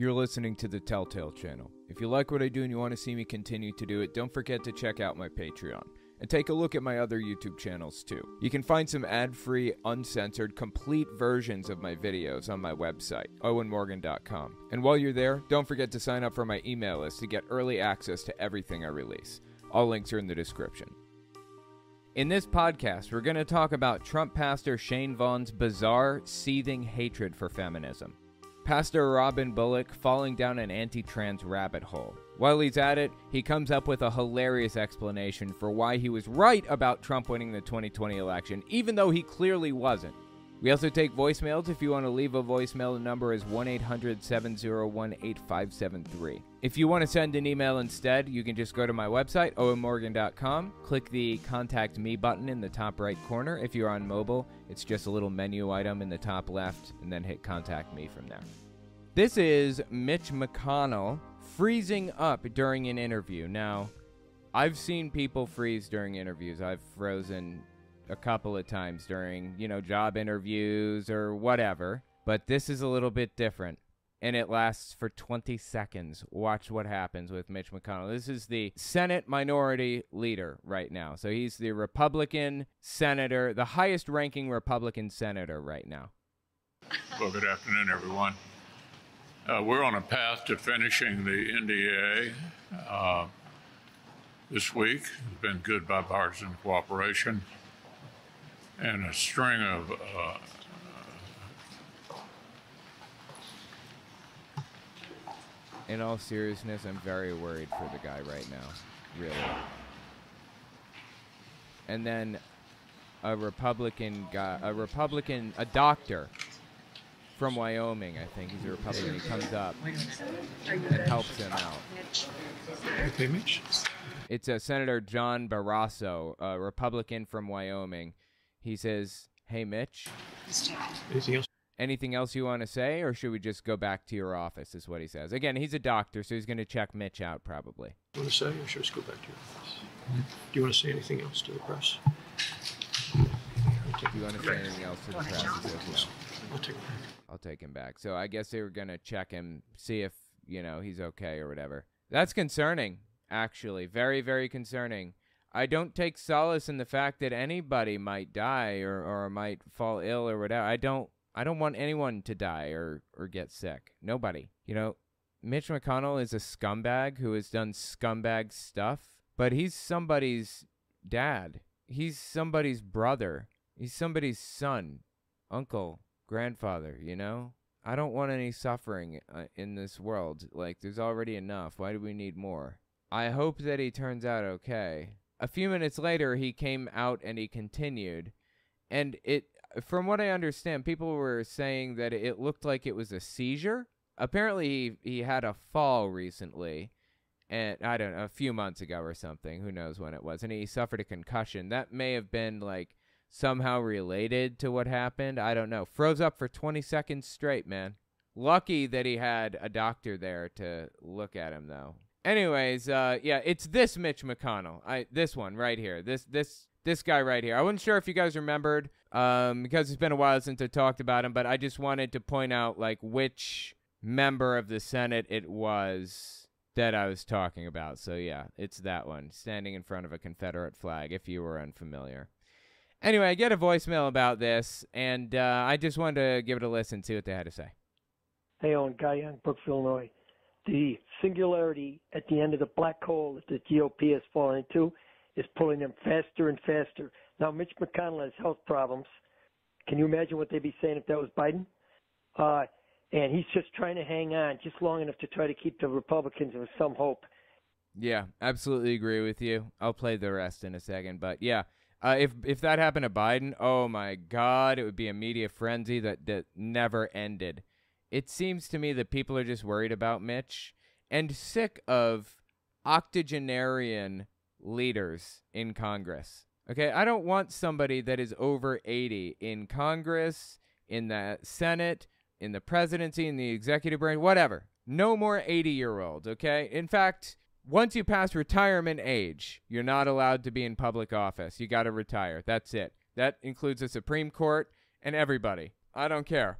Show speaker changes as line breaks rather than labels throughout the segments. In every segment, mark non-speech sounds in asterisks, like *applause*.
You're listening to the Telltale Channel. If you like what I do and you want to see me continue to do it, don't forget to check out my Patreon. And take a look at my other YouTube channels too. You can find some ad free, uncensored, complete versions of my videos on my website, owenmorgan.com. And while you're there, don't forget to sign up for my email list to get early access to everything I release. All links are in the description. In this podcast, we're going to talk about Trump pastor Shane Vaughn's bizarre, seething hatred for feminism. Pastor Robin Bullock falling down an anti trans rabbit hole. While he's at it, he comes up with a hilarious explanation for why he was right about Trump winning the 2020 election, even though he clearly wasn't. We also take voicemails. If you want to leave a voicemail, the number is 1 800 701 8573. If you want to send an email instead, you can just go to my website, owenmorgan.com, click the Contact Me button in the top right corner. If you're on mobile, it's just a little menu item in the top left, and then hit Contact Me from there. This is Mitch McConnell freezing up during an interview. Now, I've seen people freeze during interviews. I've frozen a couple of times during, you know, job interviews or whatever. But this is a little bit different. And it lasts for 20 seconds. Watch what happens with Mitch McConnell. This is the Senate minority leader right now. So he's the Republican senator, the highest ranking Republican senator right now.
Well, good afternoon, everyone. Uh, we're on a path to finishing the NDAA uh, this week. It's been good bipartisan cooperation and a string of uh,
In all seriousness, I'm very worried for the guy right now. Really. And then a Republican guy, a Republican, a doctor from Wyoming, I think he's a Republican. He comes up and helps him out. It's a Senator John Barrasso, a Republican from Wyoming. He says, "Hey, Mitch,
Anything else?
anything else you want to say, or should we just go back to your office?" Is what he says. Again, he's a doctor, so he's going to check Mitch out probably.
You want to say, or should we just go back to your office? Do you want to say anything else to the press?
If you want to say anything else to the press, he says.
I'll take it back.
I'll take him back. So I guess they were gonna check him, see if you know he's okay or whatever. That's concerning, actually, very very concerning. I don't take solace in the fact that anybody might die or, or might fall ill or whatever. I don't I don't want anyone to die or or get sick. Nobody. You know, Mitch McConnell is a scumbag who has done scumbag stuff, but he's somebody's dad. He's somebody's brother. He's somebody's son, uncle, grandfather, you know? I don't want any suffering uh, in this world. Like, there's already enough. Why do we need more? I hope that he turns out okay. A few minutes later, he came out and he continued. And it, from what I understand, people were saying that it looked like it was a seizure. Apparently, he, he had a fall recently. And I don't know, a few months ago or something. Who knows when it was. And he suffered a concussion. That may have been like somehow related to what happened. I don't know. Froze up for 20 seconds straight, man. Lucky that he had a doctor there to look at him, though. Anyways, uh, yeah, it's this Mitch McConnell. I this one right here. This this this guy right here. I wasn't sure if you guys remembered, um, because it's been a while since I talked about him, but I just wanted to point out like which member of the Senate it was that I was talking about. So yeah, it's that one, standing in front of a Confederate flag. If you were unfamiliar. Anyway, I get a voicemail about this, and uh, I just wanted to give it a listen, see what they had to say.
Hey, Owen, Guy Young, Brookville, Illinois. The singularity at the end of the black hole that the GOP has fallen into is pulling them faster and faster. Now, Mitch McConnell has health problems. Can you imagine what they'd be saying if that was Biden? Uh, and he's just trying to hang on just long enough to try to keep the Republicans with some hope.
Yeah, absolutely agree with you. I'll play the rest in a second, but yeah, uh, if if that happened to Biden, oh my God, it would be a media frenzy that that never ended. It seems to me that people are just worried about Mitch and sick of octogenarian leaders in Congress. Okay, I don't want somebody that is over 80 in Congress, in the Senate, in the presidency, in the executive branch, whatever. No more 80 year olds, okay? In fact, once you pass retirement age, you're not allowed to be in public office. You got to retire. That's it. That includes the Supreme Court and everybody. I don't care.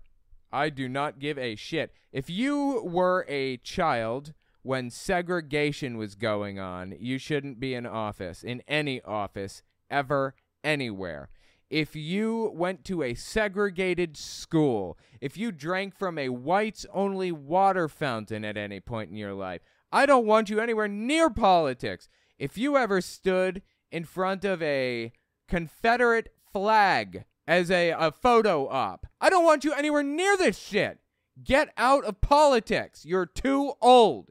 I do not give a shit. If you were a child when segregation was going on, you shouldn't be in office, in any office, ever, anywhere. If you went to a segregated school, if you drank from a whites only water fountain at any point in your life, I don't want you anywhere near politics. If you ever stood in front of a Confederate flag as a, a photo op, I don't want you anywhere near this shit. Get out of politics. You're too old.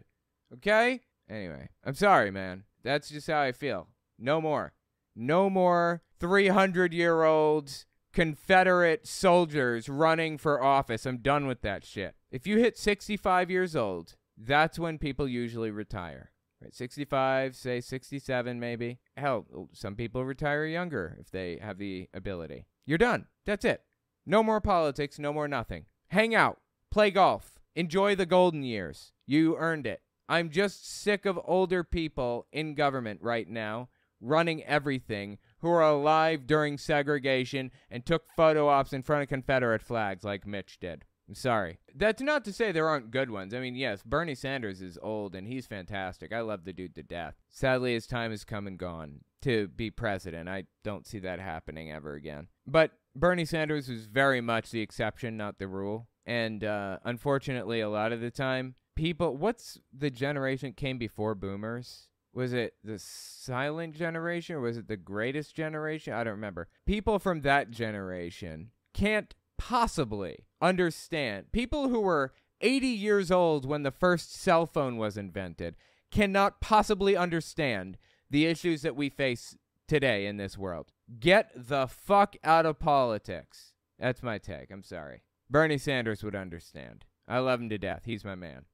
Okay? Anyway, I'm sorry, man. That's just how I feel. No more. No more 300 year olds, Confederate soldiers running for office. I'm done with that shit. If you hit 65 years old, that's when people usually retire. Right, 65, say 67 maybe. Hell, some people retire younger if they have the ability. You're done. That's it. No more politics, no more nothing. Hang out, play golf, enjoy the golden years. You earned it. I'm just sick of older people in government right now running everything who are alive during segregation and took photo ops in front of Confederate flags like Mitch did. I'm sorry. That's not to say there aren't good ones. I mean, yes, Bernie Sanders is old and he's fantastic. I love the dude to death. Sadly, his time has come and gone to be president. I don't see that happening ever again. But Bernie Sanders was very much the exception, not the rule. And uh, unfortunately, a lot of the time, people, what's the generation came before boomers? was it the silent generation or was it the greatest generation? I don't remember. People from that generation can't possibly understand. People who were 80 years old when the first cell phone was invented cannot possibly understand the issues that we face today in this world. Get the fuck out of politics. That's my take. I'm sorry. Bernie Sanders would understand. I love him to death. He's my man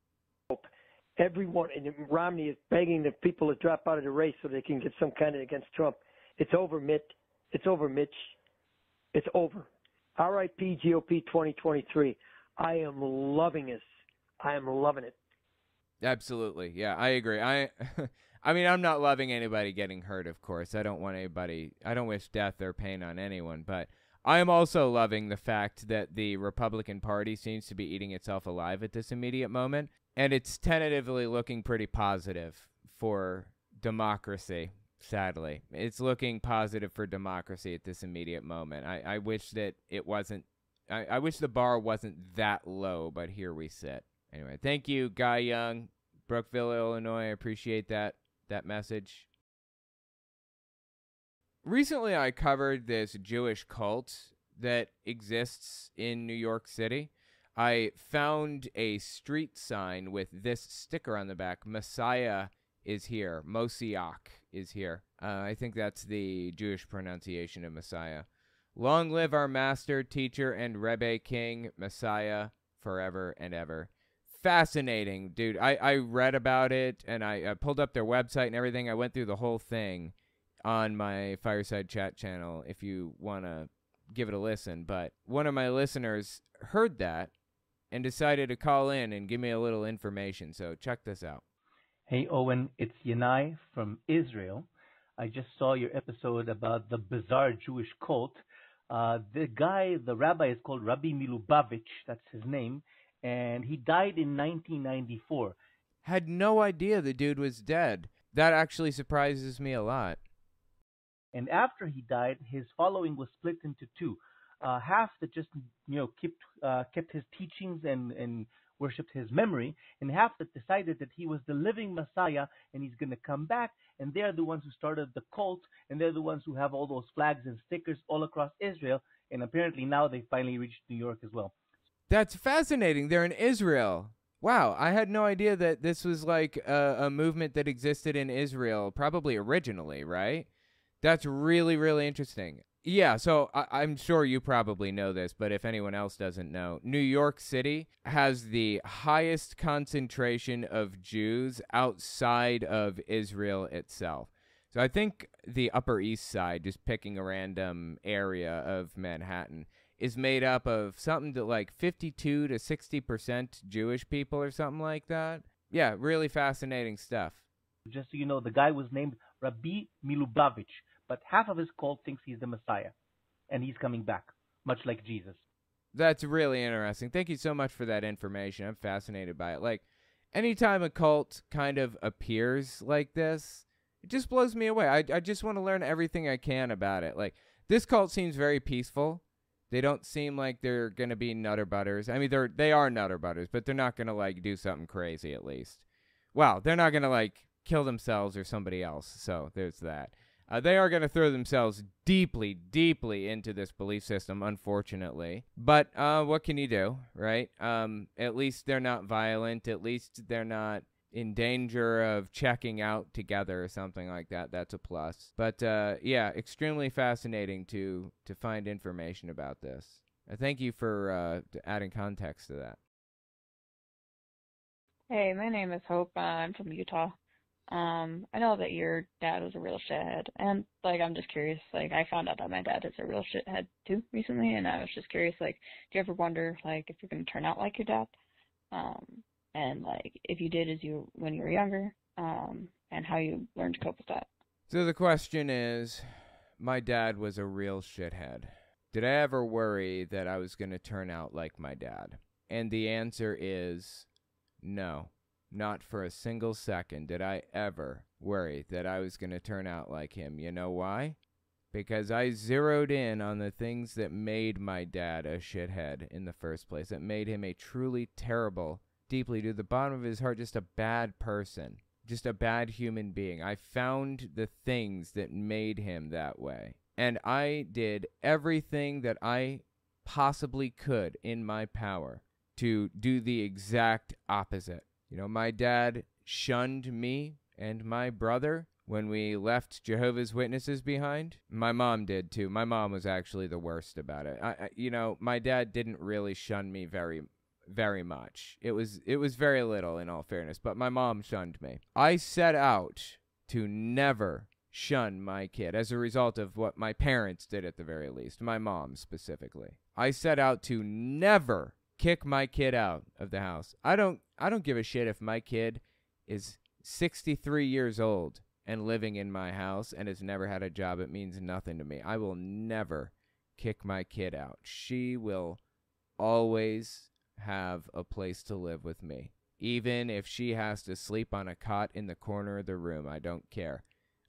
everyone, and Romney is begging the people to drop out of the race so they can get some kind of against Trump. It's over, Mitt. It's over, Mitch. It's over. RIP GOP 2023. I am loving this. I am loving it.
Absolutely. Yeah, I agree. I *laughs* I mean, I'm not loving anybody getting hurt, of course. I don't want anybody I don't wish death or pain on anyone, but I am also loving the fact that the Republican Party seems to be eating itself alive at this immediate moment and it's tentatively looking pretty positive for democracy. Sadly, it's looking positive for democracy at this immediate moment. I, I wish that it wasn't. I, I wish the bar wasn't that low, but here we sit. Anyway, thank you, Guy Young, Brookville, Illinois. I appreciate that that message. Recently, I covered this Jewish cult that exists in New York City. I found a street sign with this sticker on the back Messiah is here. Mosiach is here. Uh, I think that's the Jewish pronunciation of Messiah. Long live our master, teacher, and Rebbe King, Messiah, forever and ever. Fascinating, dude. I, I read about it and I, I pulled up their website and everything. I went through the whole thing on my Fireside Chat channel if you want to give it a listen. But one of my listeners heard that and decided to call in and give me a little information. So check this out.
Hey, Owen, it's Yanai from Israel. I just saw your episode about the bizarre Jewish cult. Uh, the guy, the rabbi, is called Rabbi Milubavitch. That's his name, and he died in 1994.
Had no idea the dude was dead. That actually surprises me a lot.
And after he died, his following was split into two uh, half that just you know kept uh, kept his teachings and and worshipped his memory, and half that decided that he was the living Messiah and he's going to come back. And they're the ones who started the cult, and they're the ones who have all those flags and stickers all across Israel. And apparently now they finally reached New York as well.
That's fascinating. They're in Israel. Wow, I had no idea that this was like a, a movement that existed in Israel, probably originally, right? That's really, really interesting. Yeah, so I- am sure you probably know this, but if anyone else doesn't know, New York City has the highest concentration of Jews outside of Israel itself. So I think the Upper East Side, just picking a random area of Manhattan, is made up of something to like 52 to 60% Jewish people or something like that. Yeah, really fascinating stuff.
Just so you know, the guy was named Rabbi Milubavitch but half of his cult thinks he's the Messiah, and he's coming back, much like Jesus.
That's really interesting. Thank you so much for that information. I'm fascinated by it. Like, anytime a cult kind of appears like this, it just blows me away. I, I just want to learn everything I can about it. Like, this cult seems very peaceful. They don't seem like they're gonna be nutter butters. I mean, they're they are nutter butters, but they're not gonna like do something crazy. At least, well, they're not gonna like kill themselves or somebody else. So there's that. Uh, they are going to throw themselves deeply, deeply into this belief system, unfortunately. But uh, what can you do, right? Um, at least they're not violent. At least they're not in danger of checking out together or something like that. That's a plus. But uh, yeah, extremely fascinating to to find information about this. Uh, thank you for uh, adding context to that.
Hey, my name is Hope. I'm from Utah. Um, I know that your dad was a real shithead, and like I'm just curious. Like I found out that my dad is a real shithead too recently, and I was just curious. Like, do you ever wonder like if you're gonna turn out like your dad? Um, and like if you did as you when you were younger, um, and how you learned to cope with that.
So the question is, my dad was a real shithead. Did I ever worry that I was gonna turn out like my dad? And the answer is no. Not for a single second did I ever worry that I was going to turn out like him. You know why? Because I zeroed in on the things that made my dad a shithead in the first place, that made him a truly terrible, deeply to the bottom of his heart, just a bad person, just a bad human being. I found the things that made him that way. And I did everything that I possibly could in my power to do the exact opposite. You know, my dad shunned me and my brother when we left Jehovah's Witnesses behind. My mom did too. My mom was actually the worst about it. I, I, you know, my dad didn't really shun me very very much. It was it was very little in all fairness, but my mom shunned me. I set out to never shun my kid as a result of what my parents did at the very least, my mom specifically. I set out to never kick my kid out of the house. I don't I don't give a shit if my kid is 63 years old and living in my house and has never had a job. It means nothing to me. I will never kick my kid out. She will always have a place to live with me. Even if she has to sleep on a cot in the corner of the room, I don't care.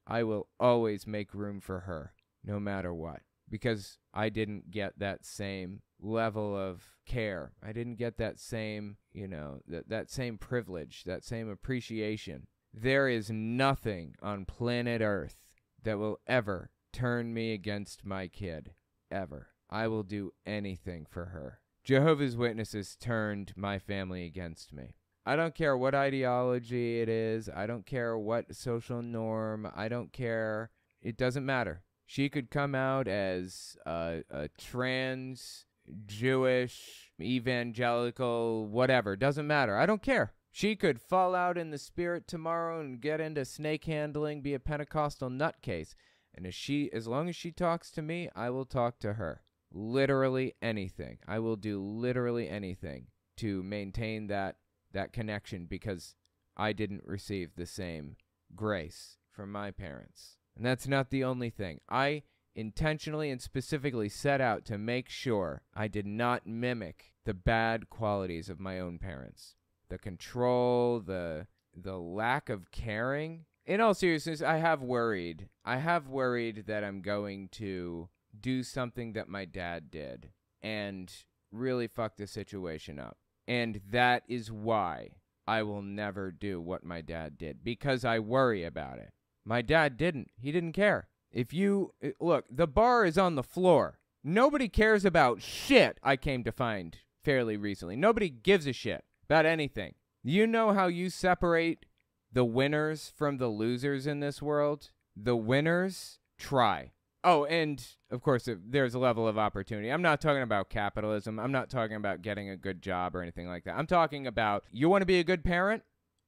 I will always make room for her, no matter what, because I didn't get that same level of care. I didn't get that same, you know, that that same privilege, that same appreciation. There is nothing on planet Earth that will ever turn me against my kid ever. I will do anything for her. Jehovah's Witnesses turned my family against me. I don't care what ideology it is. I don't care what social norm. I don't care. It doesn't matter. She could come out as a, a trans Jewish, evangelical, whatever. Doesn't matter. I don't care. She could fall out in the spirit tomorrow and get into snake handling, be a Pentecostal nutcase. And as she as long as she talks to me, I will talk to her. Literally anything. I will do literally anything to maintain that that connection because I didn't receive the same grace from my parents. And that's not the only thing. I intentionally and specifically set out to make sure I did not mimic the bad qualities of my own parents. The control, the the lack of caring. In all seriousness, I have worried. I have worried that I'm going to do something that my dad did and really fuck the situation up. And that is why I will never do what my dad did because I worry about it. My dad didn't. He didn't care. If you uh, look, the bar is on the floor. Nobody cares about shit, I came to find fairly recently. Nobody gives a shit about anything. You know how you separate the winners from the losers in this world? The winners try. Oh, and of course, there's a level of opportunity. I'm not talking about capitalism. I'm not talking about getting a good job or anything like that. I'm talking about you want to be a good parent?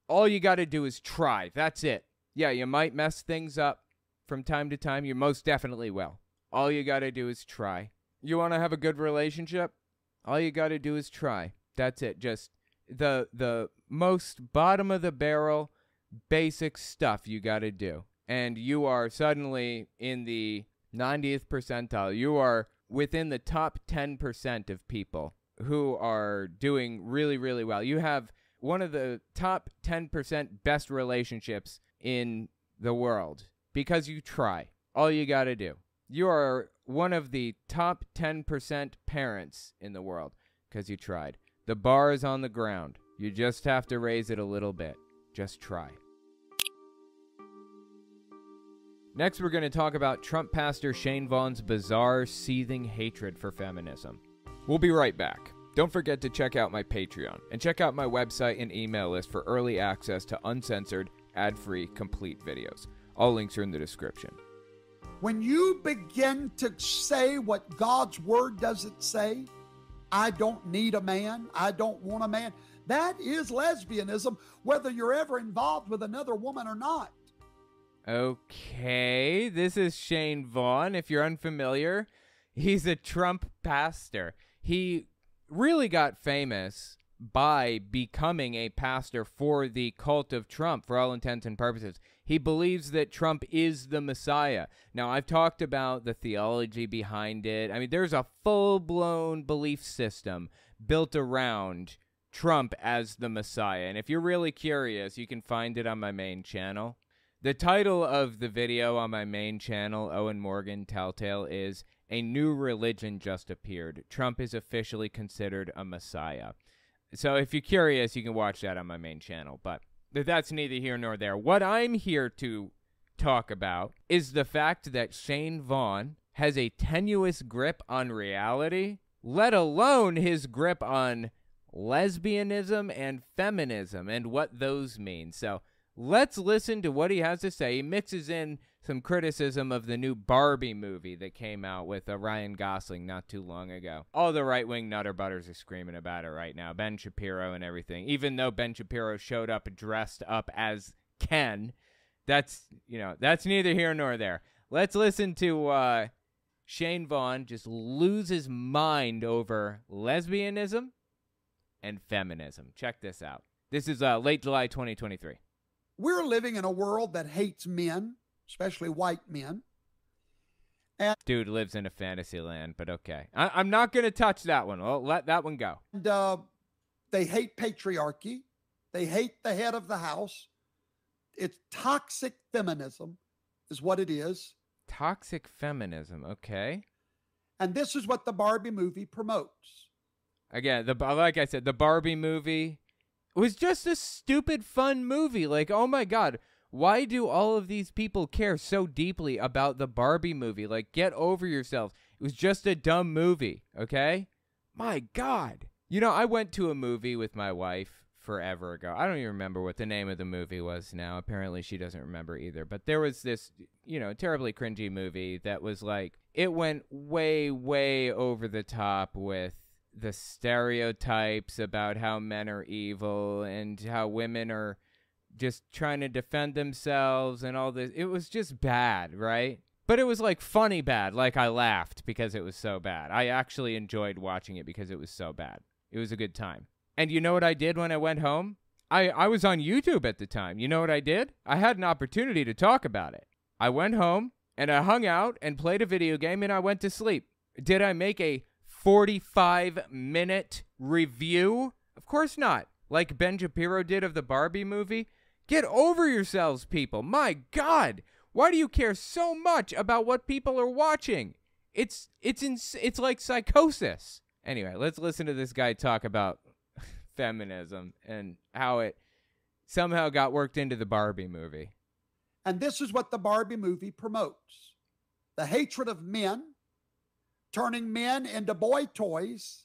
All you got to do is try. That's it. Yeah, you might mess things up from time to time, you most definitely will. All you got to do is try. You want to have a good relationship? All you got to do is try. That's it. Just the the most bottom of the barrel basic stuff you got to do. And you are suddenly in the 90th percentile. You are within the top 10% of people who are doing really, really well. You have one of the top 10% best relationships in the world because you try. All you got to do. You are one of the top 10% parents in the world because you tried. The bar is on the ground. You just have to raise it a little bit. Just try. Next, we're going to talk about Trump pastor Shane Vaughn's bizarre, seething hatred for feminism. We'll be right back. Don't forget to check out my Patreon and check out my website and email list for early access to uncensored, ad free, complete videos. All links are in the description.
When you begin to say what God's word doesn't say, I don't need a man, I don't want a man, that is lesbianism, whether you're ever involved with another woman or not.
Okay, this is Shane Vaughn. If you're unfamiliar, he's a Trump pastor. He really got famous by becoming a pastor for the cult of Trump for all intents and purposes. He believes that Trump is the Messiah. Now, I've talked about the theology behind it. I mean, there's a full blown belief system built around Trump as the Messiah. And if you're really curious, you can find it on my main channel. The title of the video on my main channel, Owen Morgan Telltale, is A New Religion Just Appeared. Trump is officially considered a messiah. So if you're curious, you can watch that on my main channel. But that's neither here nor there. What I'm here to talk about is the fact that Shane Vaughn has a tenuous grip on reality, let alone his grip on lesbianism and feminism and what those mean. So Let's listen to what he has to say. He mixes in some criticism of the new Barbie movie that came out with uh, Ryan Gosling not too long ago. All the right wing nutter butters are screaming about it right now. Ben Shapiro and everything. Even though Ben Shapiro showed up dressed up as Ken, that's you know that's neither here nor there. Let's listen to uh, Shane Vaughn just lose his mind over lesbianism and feminism. Check this out. This is uh, late July 2023.
We're living in a world that hates men, especially white men.
And Dude lives in a fantasy land, but okay. I- am not going to touch that one. I'll let that one go.
And uh, they hate patriarchy. They hate the head of the house. It's toxic feminism, is what it is.
Toxic feminism, okay.
And this is what the Barbie movie promotes.
Again, the like I said, the Barbie movie was just a stupid fun movie. Like, oh my god, why do all of these people care so deeply about the Barbie movie? Like, get over yourselves. It was just a dumb movie, okay? My god. You know, I went to a movie with my wife forever ago. I don't even remember what the name of the movie was now. Apparently, she doesn't remember either. But there was this, you know, terribly cringy movie that was like, it went way, way over the top with the stereotypes about how men are evil and how women are just trying to defend themselves and all this. It was just bad, right? But it was like funny bad. Like I laughed because it was so bad. I actually enjoyed watching it because it was so bad. It was a good time. And you know what I did when I went home? I, I was on YouTube at the time. You know what I did? I had an opportunity to talk about it. I went home and I hung out and played a video game and I went to sleep. Did I make a 45 minute review? Of course not. Like Ben Shapiro did of the Barbie movie. Get over yourselves, people. My God. Why do you care so much about what people are watching? It's it's ins- it's like psychosis. Anyway, let's listen to this guy talk about *laughs* feminism and how it somehow got worked into the Barbie movie.
And this is what the Barbie movie promotes. The hatred of men turning men into boy toys,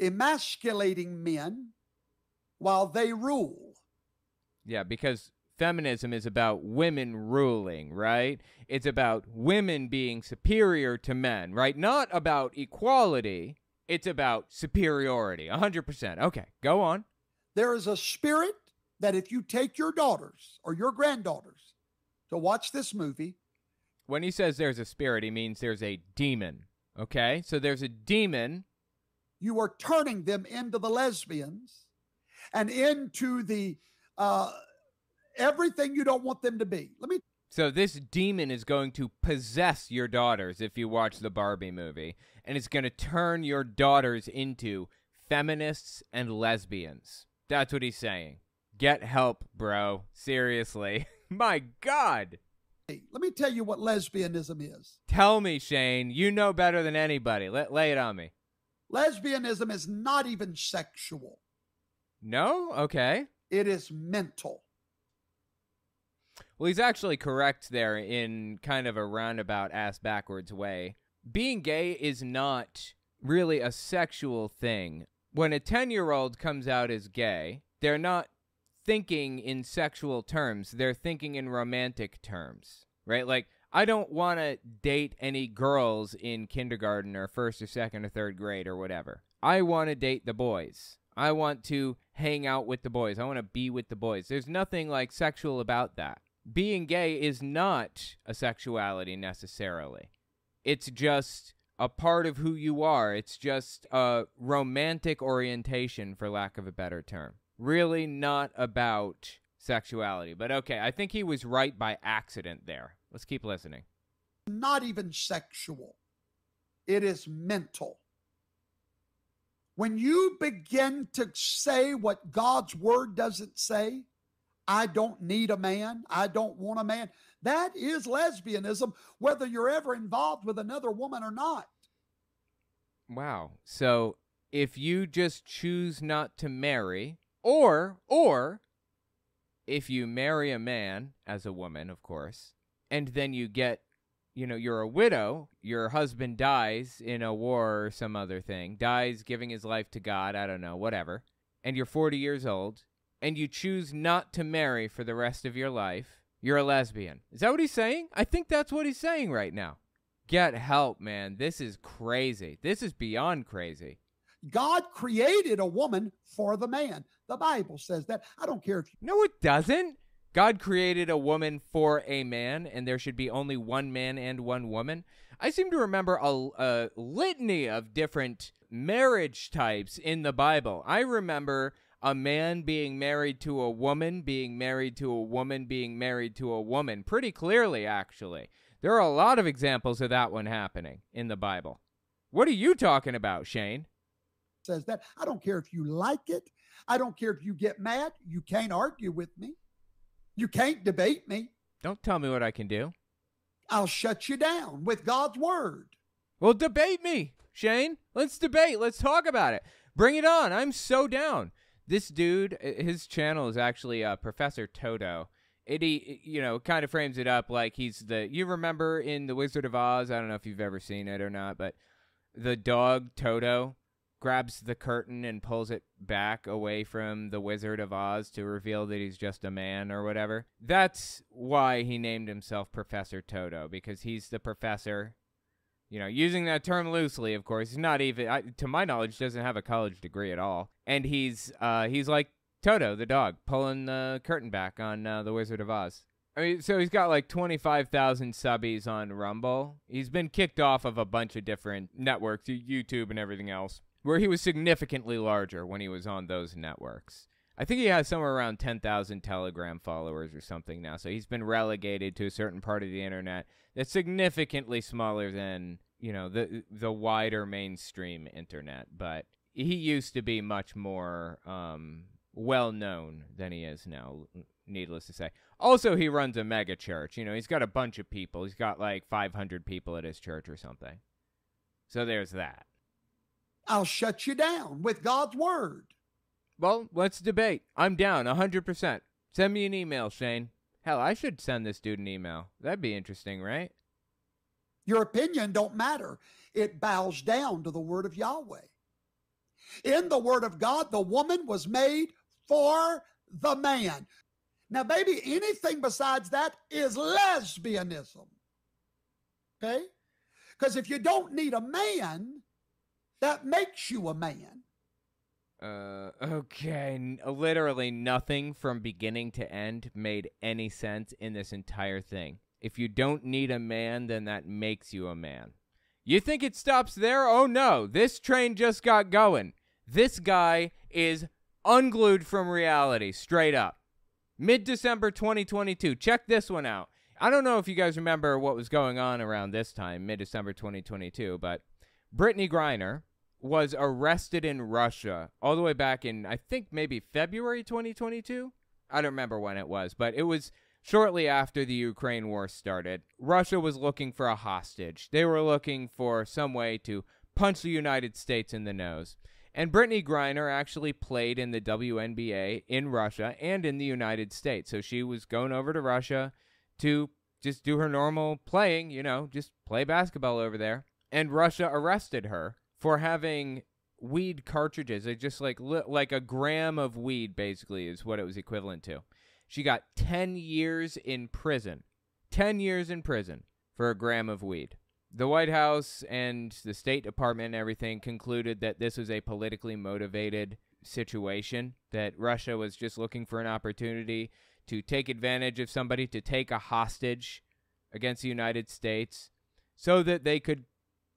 emasculating men while they rule.
Yeah, because feminism is about women ruling, right? It's about women being superior to men, right? Not about equality. It's about superiority. 100%. Okay, go on.
There is a spirit that if you take your daughters or your granddaughters to watch this movie.
When he says there's a spirit, he means there's a demon. Okay, so there's a demon.
You are turning them into the lesbians and into the uh, everything you don't want them to be. Let me
So this demon is going to possess your daughters if you watch the Barbie movie, and it's going to turn your daughters into feminists and lesbians. That's what he's saying. Get help, bro. Seriously. *laughs* My God.
Let me tell you what lesbianism is.
Tell me, Shane. You know better than anybody. Let lay it on me.
Lesbianism is not even sexual.
No? Okay.
It is mental.
Well, he's actually correct there in kind of a roundabout ass backwards way. Being gay is not really a sexual thing. When a 10 year old comes out as gay, they're not thinking in sexual terms, they're thinking in romantic terms, right? Like, I don't want to date any girls in kindergarten or first or second or third grade or whatever. I want to date the boys. I want to hang out with the boys. I want to be with the boys. There's nothing like sexual about that being gay is not a sexuality necessarily. It's just a part of who you are. It's just a romantic orientation, for lack of a better term. Really not about sexuality. But okay, I think he was right by accident there. Let's keep listening.
Not even sexual, it is mental. When you begin to say what God's word doesn't say, I don't need a man. I don't want a man. That is lesbianism, whether you're ever involved with another woman or not.
Wow. So if you just choose not to marry, or, or, if you marry a man as a woman, of course, and then you get, you know, you're a widow, your husband dies in a war or some other thing, dies giving his life to God, I don't know, whatever, and you're 40 years old, and you choose not to marry for the rest of your life, you're a lesbian. Is that what he's saying? I think that's what he's saying right now. Get help, man. This is crazy. This is beyond crazy.
God created a woman for the man. The Bible says that. I don't care if you.
No, it doesn't. God created a woman for a man, and there should be only one man and one woman. I seem to remember a, a litany of different marriage types in the Bible. I remember a man being married to a woman, being married to a woman, being married to a woman. Pretty clearly, actually. There are a lot of examples of that one happening in the Bible. What are you talking about, Shane?
Says that. I don't care if you like it. I don't care if you get mad. You can't argue with me. You can't debate me.
Don't tell me what I can do.
I'll shut you down with God's word.
Well, debate me, Shane. Let's debate. Let's talk about it. Bring it on. I'm so down. This dude, his channel is actually uh, Professor Toto. It he, you know, kind of frames it up like he's the. You remember in The Wizard of Oz? I don't know if you've ever seen it or not, but the dog Toto grabs the curtain and pulls it back away from the Wizard of Oz to reveal that he's just a man or whatever. That's why he named himself Professor Toto because he's the professor you know, using that term loosely, of course. He's not even, I, to my knowledge, doesn't have a college degree at all, and he's uh, he's like Toto the dog, pulling the curtain back on uh, the Wizard of Oz. I mean, so he's got like twenty five thousand subbies on Rumble. He's been kicked off of a bunch of different networks, YouTube and everything else, where he was significantly larger when he was on those networks. I think he has somewhere around 10,000 Telegram followers or something now. So he's been relegated to a certain part of the internet that's significantly smaller than, you know, the the wider mainstream internet, but he used to be much more um, well known than he is now, needless to say. Also, he runs a mega church. You know, he's got a bunch of people. He's got like 500 people at his church or something. So there's that.
I'll shut you down with God's word.
Well, let's debate. I'm down 100%. Send me an email, Shane. Hell, I should send this dude an email. That'd be interesting, right?
Your opinion don't matter. It bows down to the word of Yahweh. In the word of God, the woman was made for the man. Now, baby, anything besides that is lesbianism. Okay? Because if you don't need a man, that makes you a man.
Uh, okay. Literally nothing from beginning to end made any sense in this entire thing. If you don't need a man, then that makes you a man. You think it stops there? Oh no, this train just got going. This guy is unglued from reality, straight up. Mid December 2022. Check this one out. I don't know if you guys remember what was going on around this time, mid December 2022, but Brittney Griner was arrested in Russia all the way back in, I think, maybe February 2022. I don't remember when it was, but it was shortly after the Ukraine war started. Russia was looking for a hostage. They were looking for some way to punch the United States in the nose. And Brittney Griner actually played in the WNBA in Russia and in the United States. So she was going over to Russia to just do her normal playing, you know, just play basketball over there. And Russia arrested her for having weed cartridges. They just like li- like a gram of weed basically is what it was equivalent to. She got 10 years in prison. 10 years in prison for a gram of weed. The White House and the State Department and everything concluded that this was a politically motivated situation, that Russia was just looking for an opportunity to take advantage of somebody, to take a hostage against the United States so that they could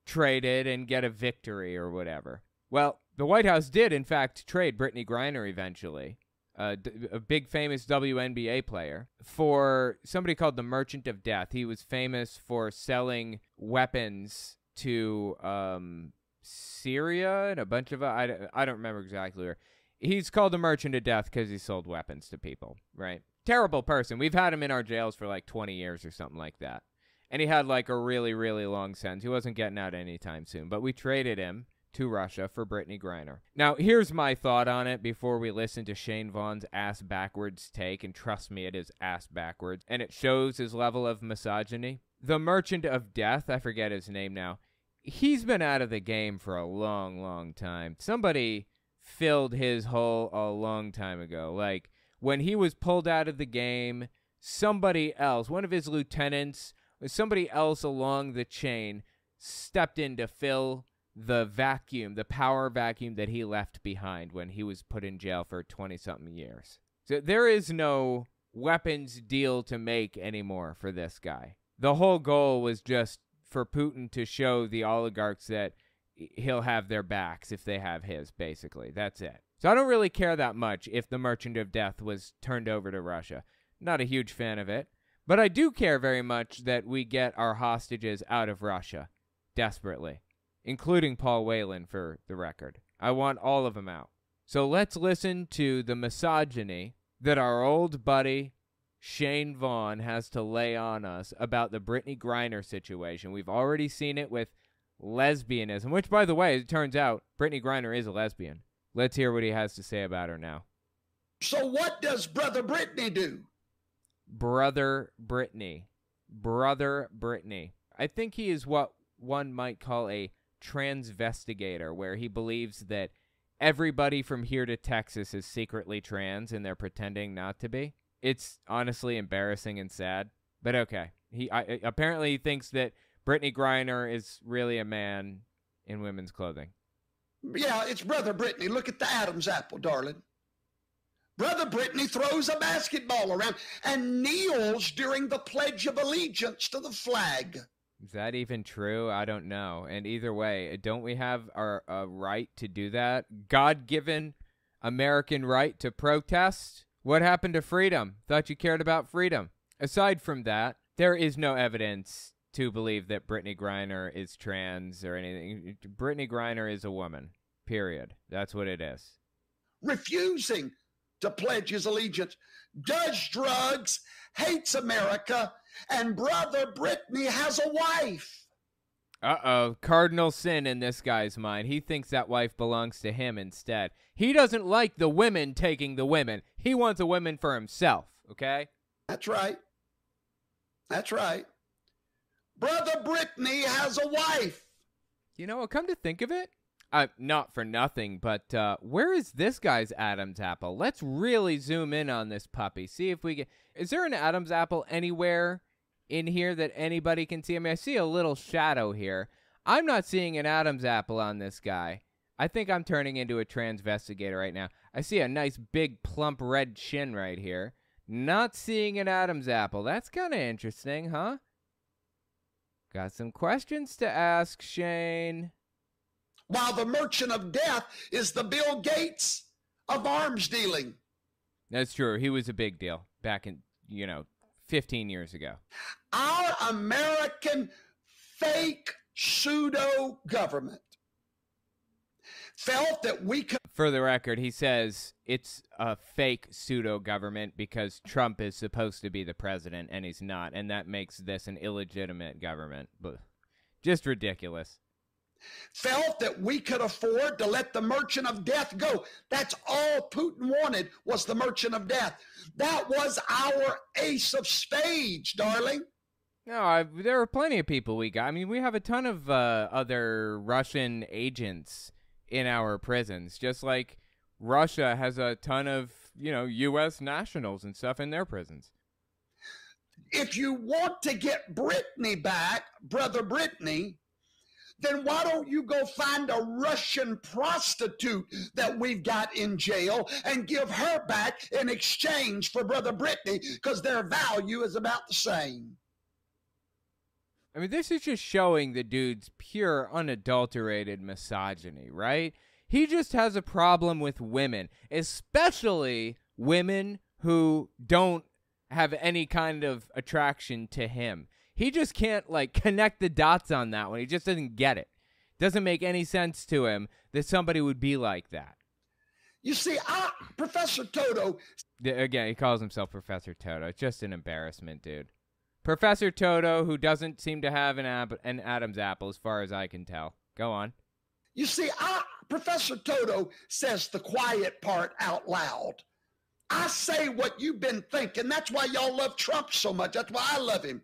trade it and get a victory or whatever. Well, the White House did, in fact, trade Brittney Griner eventually, a big famous WNBA player, for somebody called the Merchant of Death. He was famous for selling weapons to um, Syria and a bunch of I, I don't remember exactly where. He's called the Merchant of Death because he sold weapons to people, right? Terrible person. We've had him in our jails for like 20 years or something like that. And he had like a really, really long sentence. He wasn't getting out anytime soon, but we traded him to Russia for Brittney Griner. Now, here's my thought on it before we listen to Shane Vaughn's ass backwards take, and trust me, it is ass backwards, and it shows his level of misogyny. The Merchant of Death, I forget his name now, he's been out of the game for a long, long time. Somebody filled his hole a long time ago. Like, when he was pulled out of the game, somebody else, one of his lieutenants, somebody else along the chain, stepped in to fill the vacuum, the power vacuum that he left behind when he was put in jail for 20 something years. So there is no weapons deal to make anymore for this guy. The whole goal was just for Putin to show the oligarchs that he'll have their backs if they have his, basically. That's it. So I don't really care that much if the Merchant of Death was turned over to Russia. Not a huge fan of it. But I do care very much that we get our hostages out of Russia desperately including Paul Whelan for the record. I want all of them out. So let's listen to the misogyny that our old buddy Shane Vaughn has to lay on us about the Brittney Griner situation. We've already seen it with lesbianism, which, by the way, it turns out Brittney Griner is a lesbian. Let's hear what he has to say about her now.
So, what does Brother Brittney do?
Brother Brittney. Brother Brittney. I think he is what one might call a transvestigator, where he believes that everybody from here to Texas is secretly trans and they're pretending not to be. It's honestly embarrassing and sad, but okay. He I, apparently he thinks that Brittney Griner is really a man in women's clothing.
Yeah, it's Brother Brittney. Look at the Adam's apple, darling. Brother Brittney throws a basketball around and kneels during the Pledge of Allegiance to the flag.
Is that even true? I don't know. And either way, don't we have our a right to do that? God given American right to protest? What happened to freedom? Thought you cared about freedom. Aside from that, there is no evidence to believe that Brittney Griner is trans or anything. Brittney Griner is a woman. Period. That's what it is.
Refusing to pledge his allegiance, does drugs, hates America, and brother Brittney has a wife.
Uh oh, cardinal sin in this guy's mind. He thinks that wife belongs to him instead. He doesn't like the women taking the women. He wants a woman for himself, okay?
That's right. That's right. Brother Brittney has a wife.
You know, come to think of it, uh, not for nothing, but uh, where is this guy's Adam's apple? Let's really zoom in on this puppy. See if we get. Is there an Adam's apple anywhere in here that anybody can see? I mean, I see a little shadow here. I'm not seeing an Adam's apple on this guy. I think I'm turning into a transvestigator right now. I see a nice big plump red chin right here. Not seeing an Adam's apple. That's kind of interesting, huh? Got some questions to ask, Shane
while the merchant of death is the Bill Gates of arms dealing.
That's true. He was a big deal back in, you know, 15 years ago.
Our American fake pseudo government felt that we could.
For the record, he says it's a fake pseudo government because Trump is supposed to be the president and he's not, and that makes this an illegitimate government. But just ridiculous.
Felt that we could afford to let the merchant of death go. That's all Putin wanted was the merchant of death. That was our ace of spades, darling.
No, I, there are plenty of people we got. I mean, we have a ton of uh, other Russian agents in our prisons, just like Russia has a ton of, you know, U.S. nationals and stuff in their prisons.
If you want to get Brittney back, brother Brittney, then why don't you go find a Russian prostitute that we've got in jail and give her back in exchange for brother Brittney because their value is about the same.
I mean, this is just showing the dude's pure, unadulterated misogyny, right? He just has a problem with women, especially women who don't have any kind of attraction to him. He just can't, like, connect the dots on that one. He just doesn't get it. Doesn't make any sense to him that somebody would be like that.
You see, I, Professor Toto.
Again, he calls himself Professor Toto. It's just an embarrassment, dude. Professor Toto, who doesn't seem to have an, ab- an Adam's apple, as far as I can tell. Go on.
You see, I, Professor Toto says the quiet part out loud. I say what you've been thinking. That's why y'all love Trump so much. That's why I love him.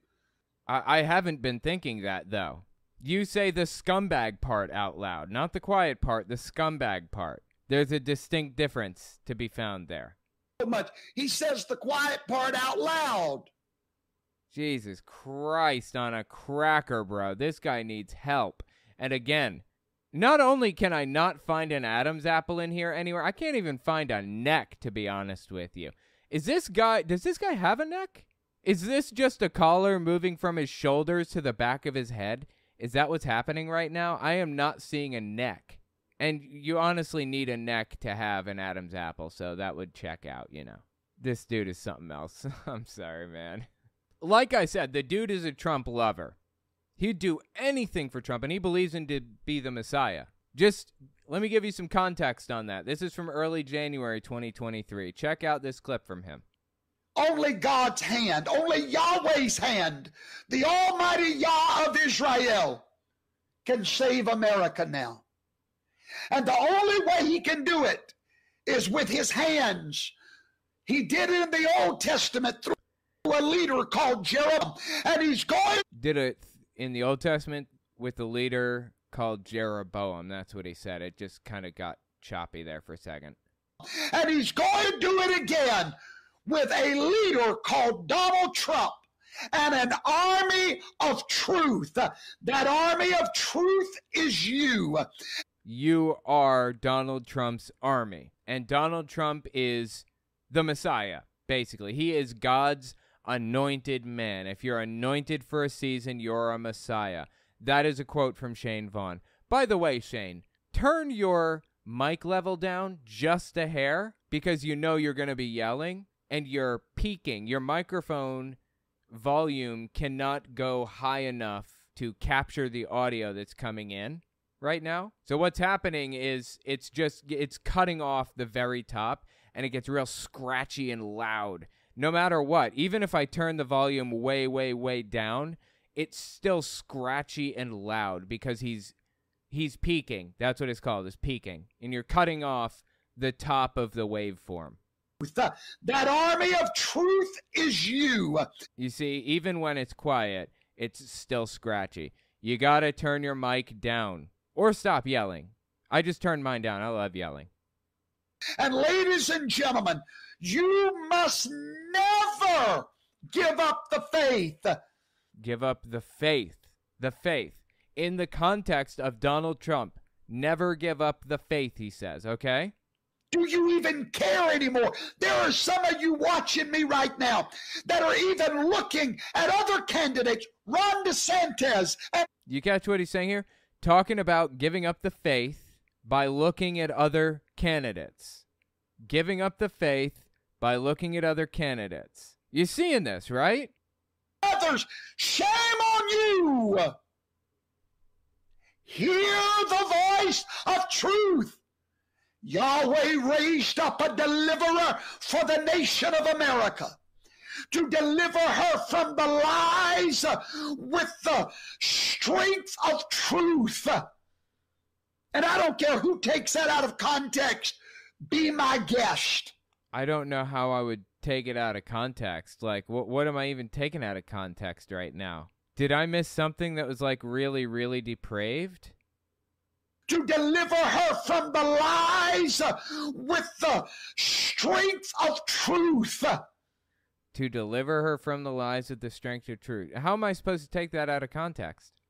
I, I haven't been thinking that, though. You say the scumbag part out loud, not the quiet part, the scumbag part. There's a distinct difference to be found there.
So much. He says the quiet part out loud.
Jesus Christ on a cracker, bro. This guy needs help. And again, not only can I not find an Adam's apple in here anywhere, I can't even find a neck, to be honest with you. Is this guy, does this guy have a neck? Is this just a collar moving from his shoulders to the back of his head? Is that what's happening right now? I am not seeing a neck. And you honestly need a neck to have an Adam's apple, so that would check out, you know. This dude is something else. *laughs* I'm sorry, man. Like I said, the dude is a Trump lover. He'd do anything for Trump, and he believes in to be the Messiah. Just let me give you some context on that. This is from early January 2023. Check out this clip from him.
Only God's hand, only Yahweh's hand, the Almighty Yah of Israel can save America now. And the only way he can do it is with his hands. He did it in the Old Testament through a leader called Jeroboam, and he's going.
Did it in the Old Testament with the leader called Jeroboam. That's what he said. It just kind of got choppy there for a second.
And he's going to do it again with a leader called Donald Trump and an army of truth. That army of truth is you.
You are Donald Trump's army. And Donald Trump is the Messiah, basically. He is God's anointed man. If you're anointed for a season, you're a Messiah. That is a quote from Shane Vaughn. By the way, Shane, turn your mic level down just a hair because you know you're going to be yelling and you're peaking. Your microphone volume cannot go high enough to capture the audio that's coming in right now. So what's happening is it's just it's cutting off the very top and it gets real scratchy and loud. No matter what, even if I turn the volume way way way down, it's still scratchy and loud because he's he's peaking. That's what it's called, is peaking. And you're cutting off the top of the waveform.
The, that army of truth is you.
You see, even when it's quiet, it's still scratchy. You gotta turn your mic down or stop yelling. I just turned mine down. I love yelling.
And ladies and gentlemen, you must never give up the faith.
Give up the faith. The faith. In the context of Donald Trump, never give up the faith, he says, okay?
Do you even care anymore? There are some of you watching me right now that are even looking at other candidates, Ron DeSantis. And-
you catch what he's saying here? Talking about giving up the faith by looking at other candidates. Giving up the faith by looking at other candidates. You seeing this, right?
Others, shame on you. Hear the voice of truth. Yahweh raised up a deliverer for the nation of America to deliver her from the lies with the strength of truth. And I don't care who takes that out of context. Be my guest.
I don't know how I would take it out of context. Like, what what am I even taking out of context right now? Did I miss something that was like really, really depraved?
To deliver her from the lies with the strength of truth.
To deliver her from the lies with the strength of truth. How am I supposed to take that out of context?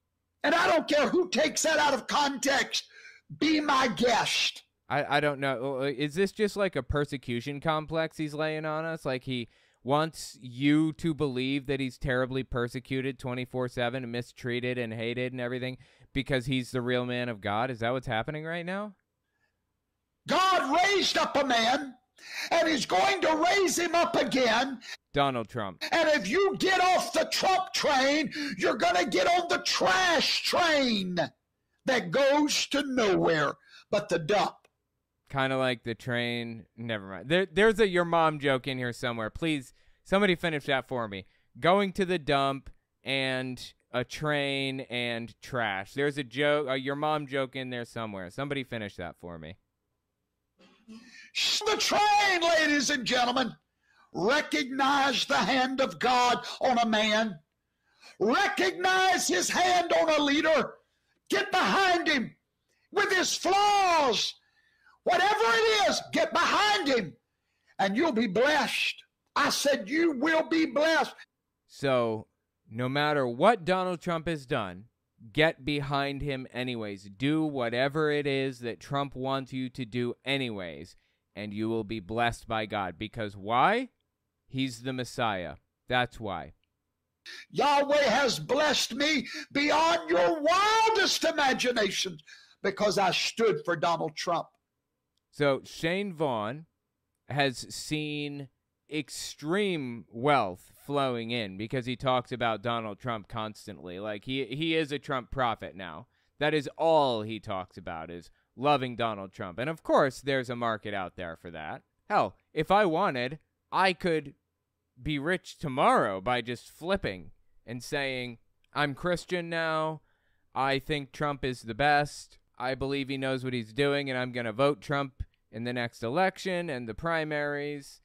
And I don't care who takes that out of context. Be my guest.
I, I don't know. Oh, oh, is this just like a persecution complex he's laying on us? Like he wants you to believe that he's terribly persecuted 24 7 and mistreated and hated and everything because he's the real man of God? Is that what's happening right now?
God raised up a man and he's going to raise him up again.
Donald Trump.
And if you get off the Trump train, you're going to get on the trash train that goes to nowhere but the dump.
Kind of like the train. Never mind. There, there's a your mom joke in here somewhere. Please, somebody finish that for me. Going to the dump and a train and trash. There's a joke, a your mom joke in there somewhere. Somebody finish that for me.
The train, ladies and gentlemen. Recognize the hand of God on a man. Recognize his hand on a leader. Get behind him with his flaws. Whatever it is, get behind him and you'll be blessed. I said, You will be blessed.
So, no matter what Donald Trump has done, get behind him anyways. Do whatever it is that Trump wants you to do, anyways, and you will be blessed by God. Because why? He's the Messiah. That's why.
Yahweh has blessed me beyond your wildest imaginations because I stood for Donald Trump.
So Shane Vaughn has seen extreme wealth flowing in because he talks about Donald Trump constantly. Like he he is a Trump prophet now. That is all he talks about is loving Donald Trump. And of course, there's a market out there for that. Hell, if I wanted, I could be rich tomorrow by just flipping and saying, I'm Christian now. I think Trump is the best. I believe he knows what he's doing, and I'm going to vote Trump in the next election and the primaries.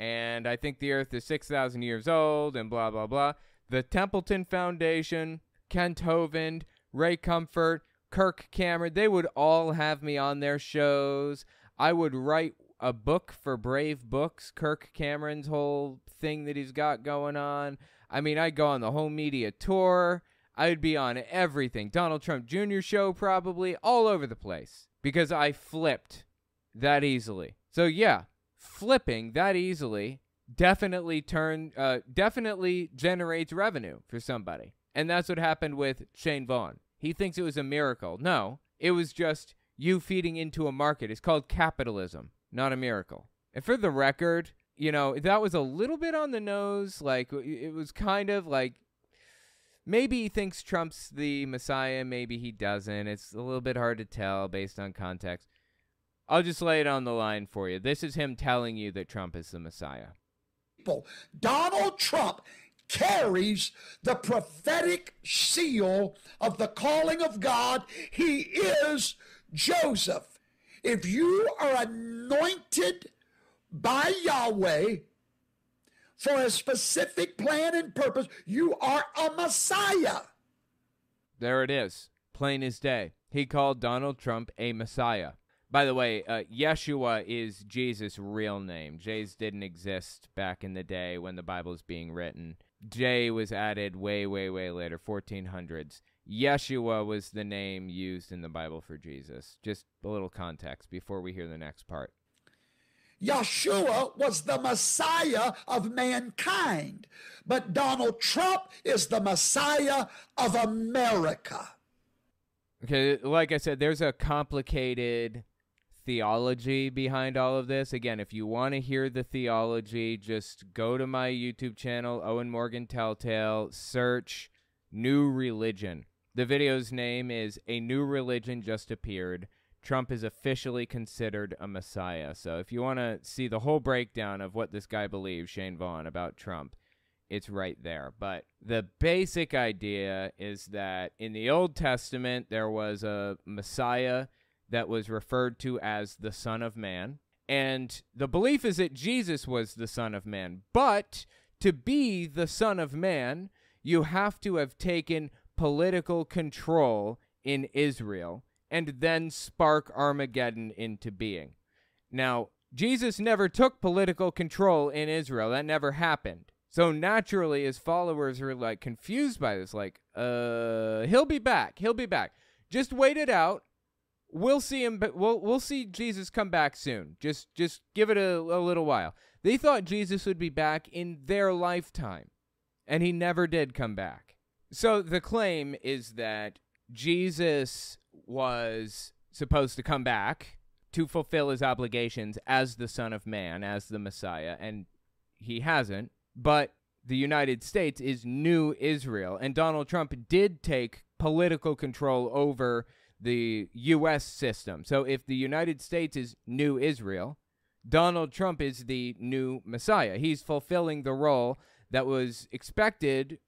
And I think the earth is 6,000 years old, and blah, blah, blah. The Templeton Foundation, Kent Hovind, Ray Comfort, Kirk Cameron, they would all have me on their shows. I would write a book for Brave Books, Kirk Cameron's whole thing that he's got going on. I mean, I'd go on the whole media tour. I'd be on everything. Donald Trump Jr. show, probably, all over the place because I flipped that easily. So, yeah, flipping that easily definitely turn uh, definitely generates revenue for somebody. And that's what happened with Shane Vaughn. He thinks it was a miracle. No, it was just you feeding into a market. It's called capitalism, not a miracle. And for the record, you know, that was a little bit on the nose. Like, it was kind of like maybe he thinks Trump's the Messiah, maybe he doesn't. It's a little bit hard to tell based on context. I'll just lay it on the line for you. This is him telling you that Trump is the Messiah.
Donald Trump carries the prophetic seal of the calling of God. He is Joseph. If you are anointed by Yahweh for a specific plan and purpose, you are a Messiah.
There it is. Plain as day. He called Donald Trump a Messiah. By the way, uh, Yeshua is Jesus' real name. J's didn't exist back in the day when the Bible was being written. J was added way, way, way later, 1400s. Yeshua was the name used in the Bible for Jesus. Just a little context before we hear the next part.
Yeshua was the Messiah of mankind, but Donald Trump is the Messiah of America.
Okay, like I said, there's a complicated theology behind all of this. Again, if you want to hear the theology, just go to my YouTube channel, Owen Morgan Telltale, search New Religion. The video's name is A New Religion Just Appeared. Trump is officially considered a messiah. So if you want to see the whole breakdown of what this guy believes, Shane Vaughn, about Trump, it's right there. But the basic idea is that in the Old Testament, there was a Messiah that was referred to as the Son of Man. And the belief is that Jesus was the Son of Man. But to be the Son of Man, you have to have taken political control in Israel and then spark Armageddon into being. Now, Jesus never took political control in Israel. That never happened. So naturally, his followers are like confused by this. Like, uh, he'll be back. He'll be back. Just wait it out. We'll see him. But we'll we'll see Jesus come back soon. Just just give it a, a little while. They thought Jesus would be back in their lifetime, and he never did come back. So the claim is that Jesus was supposed to come back to fulfill his obligations as the Son of Man, as the Messiah, and he hasn't. But the United States is new Israel, and Donald Trump did take political control over the U.S. system. So if the United States is new Israel, Donald Trump is the new Messiah. He's fulfilling the role that was expected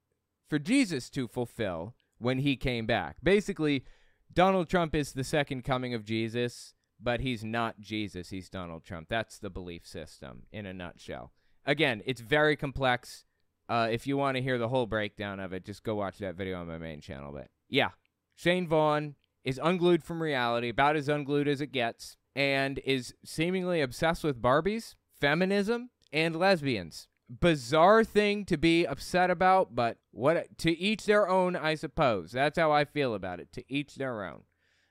for Jesus to fulfill when he came back. Basically, Donald Trump is the second coming of Jesus, but he's not Jesus. He's Donald Trump. That's the belief system in a nutshell. Again, it's very complex. Uh, if you want to hear the whole breakdown of it, just go watch that video on my main channel. But yeah, Shane Vaughn is unglued from reality, about as unglued as it gets, and is seemingly obsessed with Barbies, feminism, and lesbians. Bizarre thing to be upset about, but what to each their own, I suppose. That's how I feel about it. To each their own.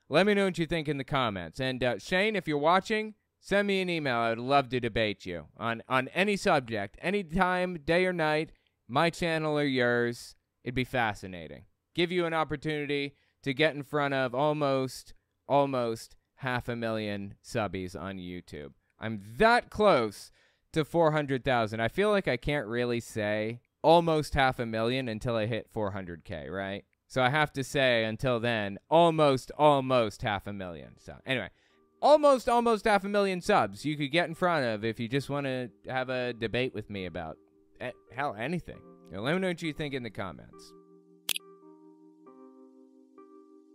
Let me know what you think in the comments. And uh, Shane, if you're watching, send me an email. I would love to debate you on on any subject, any time, day or night. My channel or yours. It'd be fascinating. Give you an opportunity to get in front of almost almost half a million subbies on YouTube. I'm that close to 400,000. I feel like I can't really say almost half a million until I hit 400k, right? So I have to say until then, almost almost half a million. So anyway, almost almost half a million subs you could get in front of if you just want to have a debate with me about hell anything. Know, let me know what you think in the comments.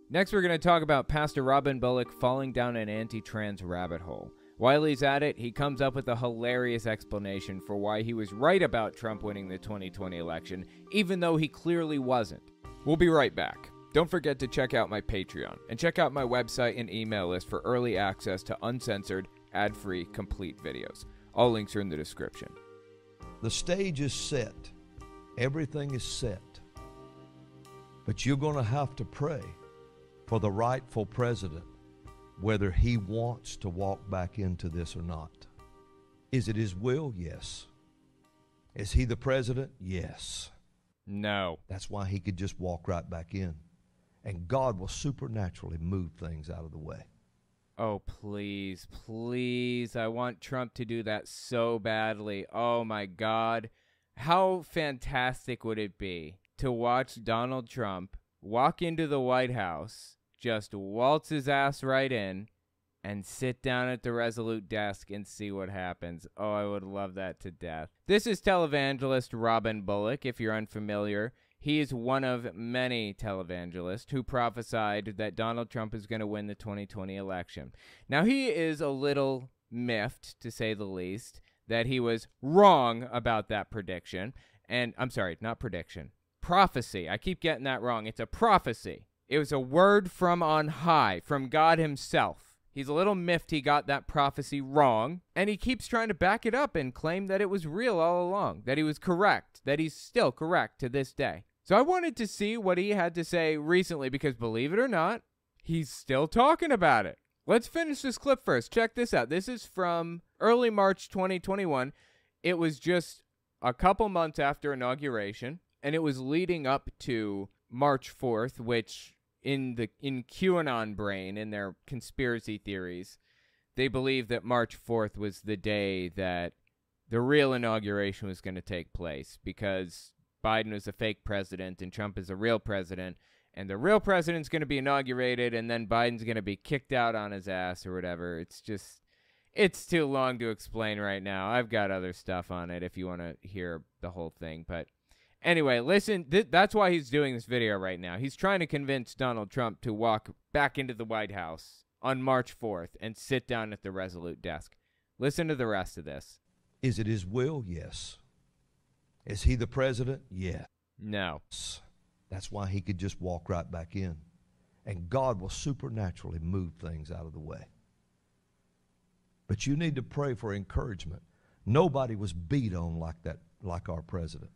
Next, we're going to talk about Pastor Robin Bullock falling down an anti trans rabbit hole. While he's at it, he comes up with a hilarious explanation for why he was right about Trump winning the 2020 election, even though he clearly wasn't. We'll be right back. Don't forget to check out my Patreon and check out my website and email list for early access to uncensored, ad free, complete videos. All links are in the description.
The stage is set, everything is set. But you're going to have to pray for the rightful president, whether he wants to walk back into this or not. Is it his will? Yes. Is he the president? Yes.
No.
That's why he could just walk right back in. And God will supernaturally move things out of the way.
Oh, please, please. I want Trump to do that so badly. Oh, my God. How fantastic would it be to watch Donald Trump walk into the White House, just waltz his ass right in, and sit down at the Resolute desk and see what happens. Oh, I would love that to death. This is televangelist Robin Bullock, if you're unfamiliar. He is one of many televangelists who prophesied that Donald Trump is going to win the 2020 election. Now, he is a little miffed, to say the least, that he was wrong about that prediction. And I'm sorry, not prediction, prophecy. I keep getting that wrong. It's a prophecy. It was a word from on high, from God Himself. He's a little miffed he got that prophecy wrong, and he keeps trying to back it up and claim that it was real all along, that he was correct, that he's still correct to this day. So I wanted to see what he had to say recently because believe it or not, he's still talking about it. Let's finish this clip first. Check this out. This is from early March 2021. It was just a couple months after inauguration, and it was leading up to March 4th, which in the in QAnon brain in their conspiracy theories, they believe that March 4th was the day that the real inauguration was going to take place because Biden was a fake president and Trump is a real president. And the real president's going to be inaugurated, and then Biden's going to be kicked out on his ass or whatever. It's just, it's too long to explain right now. I've got other stuff on it if you want to hear the whole thing. But anyway, listen, th- that's why he's doing this video right now. He's trying to convince Donald Trump to walk back into the White House on March 4th and sit down at the Resolute desk. Listen to the rest of this.
Is it his will? Yes. Is he the president? Yes.
No.
That's why he could just walk right back in. And God will supernaturally move things out of the way. But you need to pray for encouragement. Nobody was beat on like that, like our president,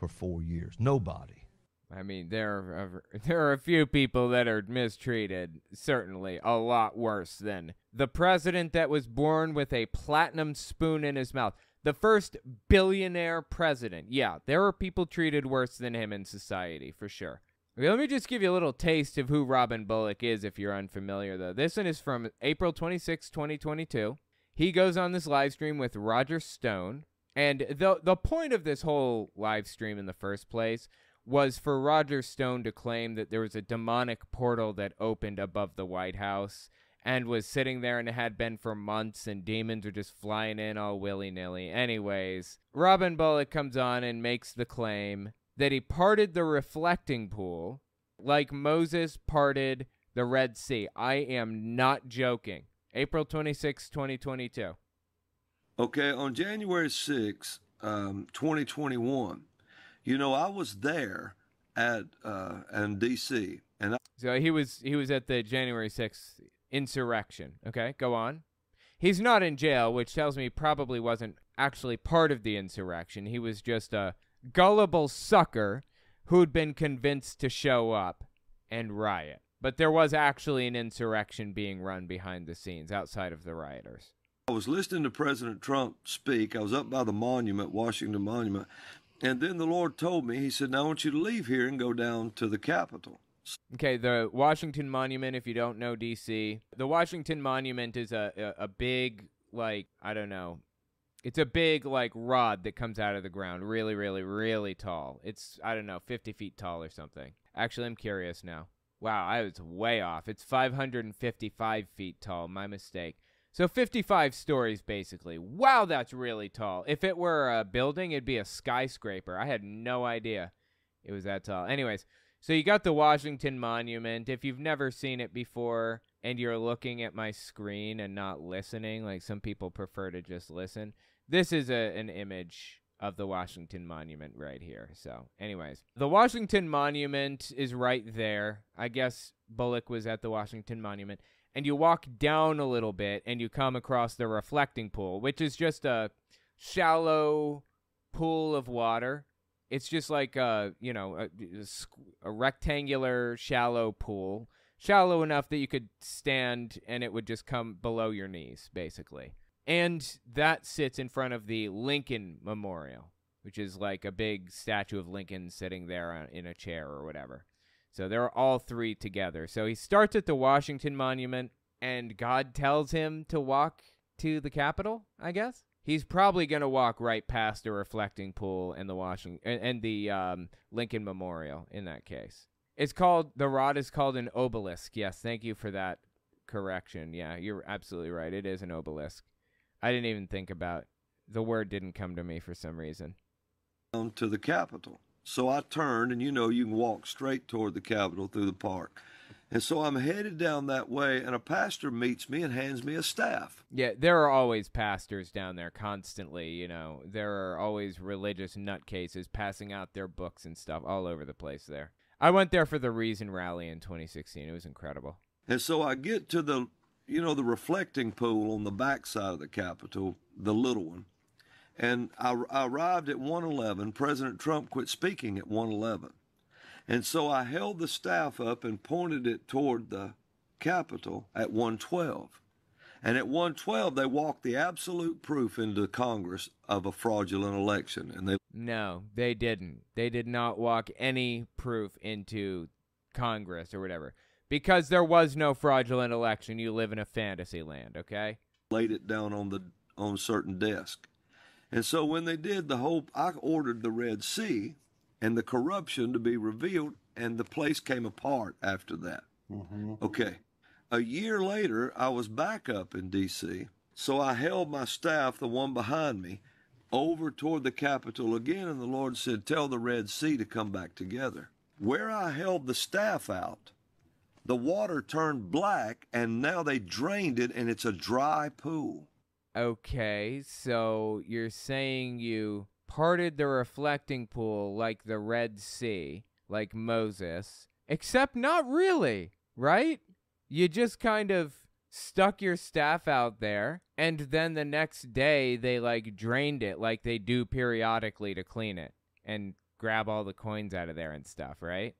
for four years. Nobody.
I mean, there are *laughs* there are a few people that are mistreated. Certainly, a lot worse than the president that was born with a platinum spoon in his mouth. The first billionaire president. Yeah, there are people treated worse than him in society, for sure. Okay, let me just give you a little taste of who Robin Bullock is if you're unfamiliar, though. This one is from April 26, 2022. He goes on this live stream with Roger Stone. And the, the point of this whole live stream in the first place was for Roger Stone to claim that there was a demonic portal that opened above the White House and was sitting there and had been for months and demons are just flying in all willy-nilly. Anyways, Robin Bullock comes on and makes the claim that he parted the reflecting pool like Moses parted the Red Sea. I am not joking. April 26, 2022.
Okay, on January 6, um, 2021, you know, I was there at uh, in D.C. and I-
so he was he was at the January 6th insurrection. Okay, go on. He's not in jail, which tells me probably wasn't actually part of the insurrection. He was just a gullible sucker who'd been convinced to show up and riot. But there was actually an insurrection being run behind the scenes outside of the rioters.
I was listening to President Trump speak. I was up by the monument, Washington Monument, and then the Lord told me, He said, Now I want you to leave here and go down to the Capitol.
Okay, the Washington Monument, if you don't know DC, the Washington Monument is a, a, a big, like, I don't know, it's a big, like, rod that comes out of the ground, really, really, really tall. It's, I don't know, 50 feet tall or something. Actually, I'm curious now. Wow, I was way off. It's 555 feet tall. My mistake. So 55 stories, basically. Wow, that's really tall. If it were a building, it'd be a skyscraper. I had no idea it was that tall. Anyways, so you got the Washington Monument. If you've never seen it before and you're looking at my screen and not listening, like some people prefer to just listen, this is a, an image of the Washington Monument right here. So, anyways, the Washington Monument is right there. I guess Bullock was at the Washington Monument and you walk down a little bit and you come across the reflecting pool, which is just a shallow pool of water. It's just like a, you know, a, a, rectangular shallow pool, shallow enough that you could stand and it would just come below your knees, basically. And that sits in front of the Lincoln Memorial, which is like a big statue of Lincoln sitting there in a chair or whatever. So they're all three together. So he starts at the Washington Monument, and God tells him to walk to the Capitol, I guess. He's probably going to walk right past the reflecting pool and the Washington and, the um, Lincoln Memorial in that case. It's called the rod is called an obelisk. Yes, thank you for that correction. Yeah, you're absolutely right. It is an obelisk. I didn't even think about the word didn't come to me for some reason.
To the Capitol. So I turned, and you know, you can walk straight toward the Capitol through the park. And so I'm headed down that way, and a pastor meets me and hands me a staff.
Yeah, there are always pastors down there constantly. You know, there are always religious nutcases passing out their books and stuff all over the place there. I went there for the Reason Rally in 2016. It was incredible.
And so I get to the, you know, the reflecting pool on the back side of the Capitol, the little one. And I, I arrived at 111. President Trump quit speaking at 111. And so I held the staff up and pointed it toward the Capitol at 112. And at 112, they walked the absolute proof into Congress of a fraudulent election. And they
no, they didn't. They did not walk any proof into Congress or whatever because there was no fraudulent election. You live in a fantasy land, okay?
laid it down on the on certain desk. And so when they did the whole, I ordered the Red Sea and the corruption to be revealed, and the place came apart after that. Mm-hmm. Okay. A year later, I was back up in D.C., so I held my staff, the one behind me, over toward the Capitol again, and the Lord said, Tell the Red Sea to come back together. Where I held the staff out, the water turned black, and now they drained it, and it's a dry pool.
Okay, so you're saying you parted the reflecting pool like the Red Sea, like Moses, except not really, right? You just kind of stuck your staff out there, and then the next day they like drained it like they do periodically to clean it and grab all the coins out of there and stuff, right?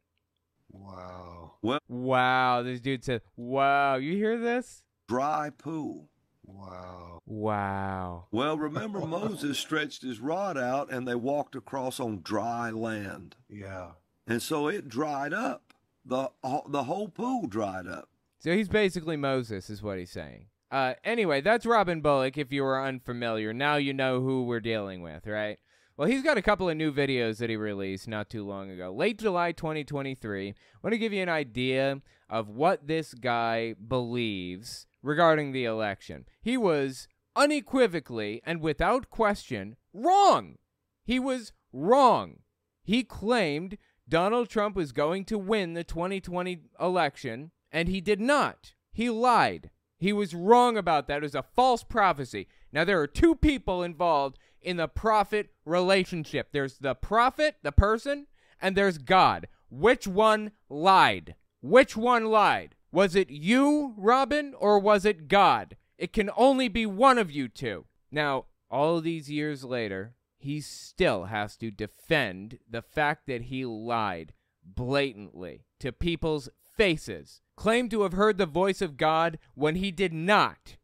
Wow.
Well,
Wow, this dude said, Wow, you hear this?
dry pool.
Wow.
Wow.
Well, remember Moses stretched his rod out and they walked across on dry land.
Yeah.
And so it dried up. The the whole pool dried up.
So he's basically Moses, is what he's saying. Uh, anyway, that's Robin Bullock. If you were unfamiliar, now you know who we're dealing with, right? Well, he's got a couple of new videos that he released not too long ago. Late July 2023. I want to give you an idea of what this guy believes regarding the election. He was unequivocally and without question wrong. He was wrong. He claimed Donald Trump was going to win the 2020 election, and he did not. He lied. He was wrong about that. It was a false prophecy. Now, there are two people involved in the prophet relationship there's the prophet, the person, and there's God. Which one lied? Which one lied? Was it you, Robin, or was it God? It can only be one of you two. Now, all these years later, he still has to defend the fact that he lied blatantly to people's faces, claimed to have heard the voice of God when he did not.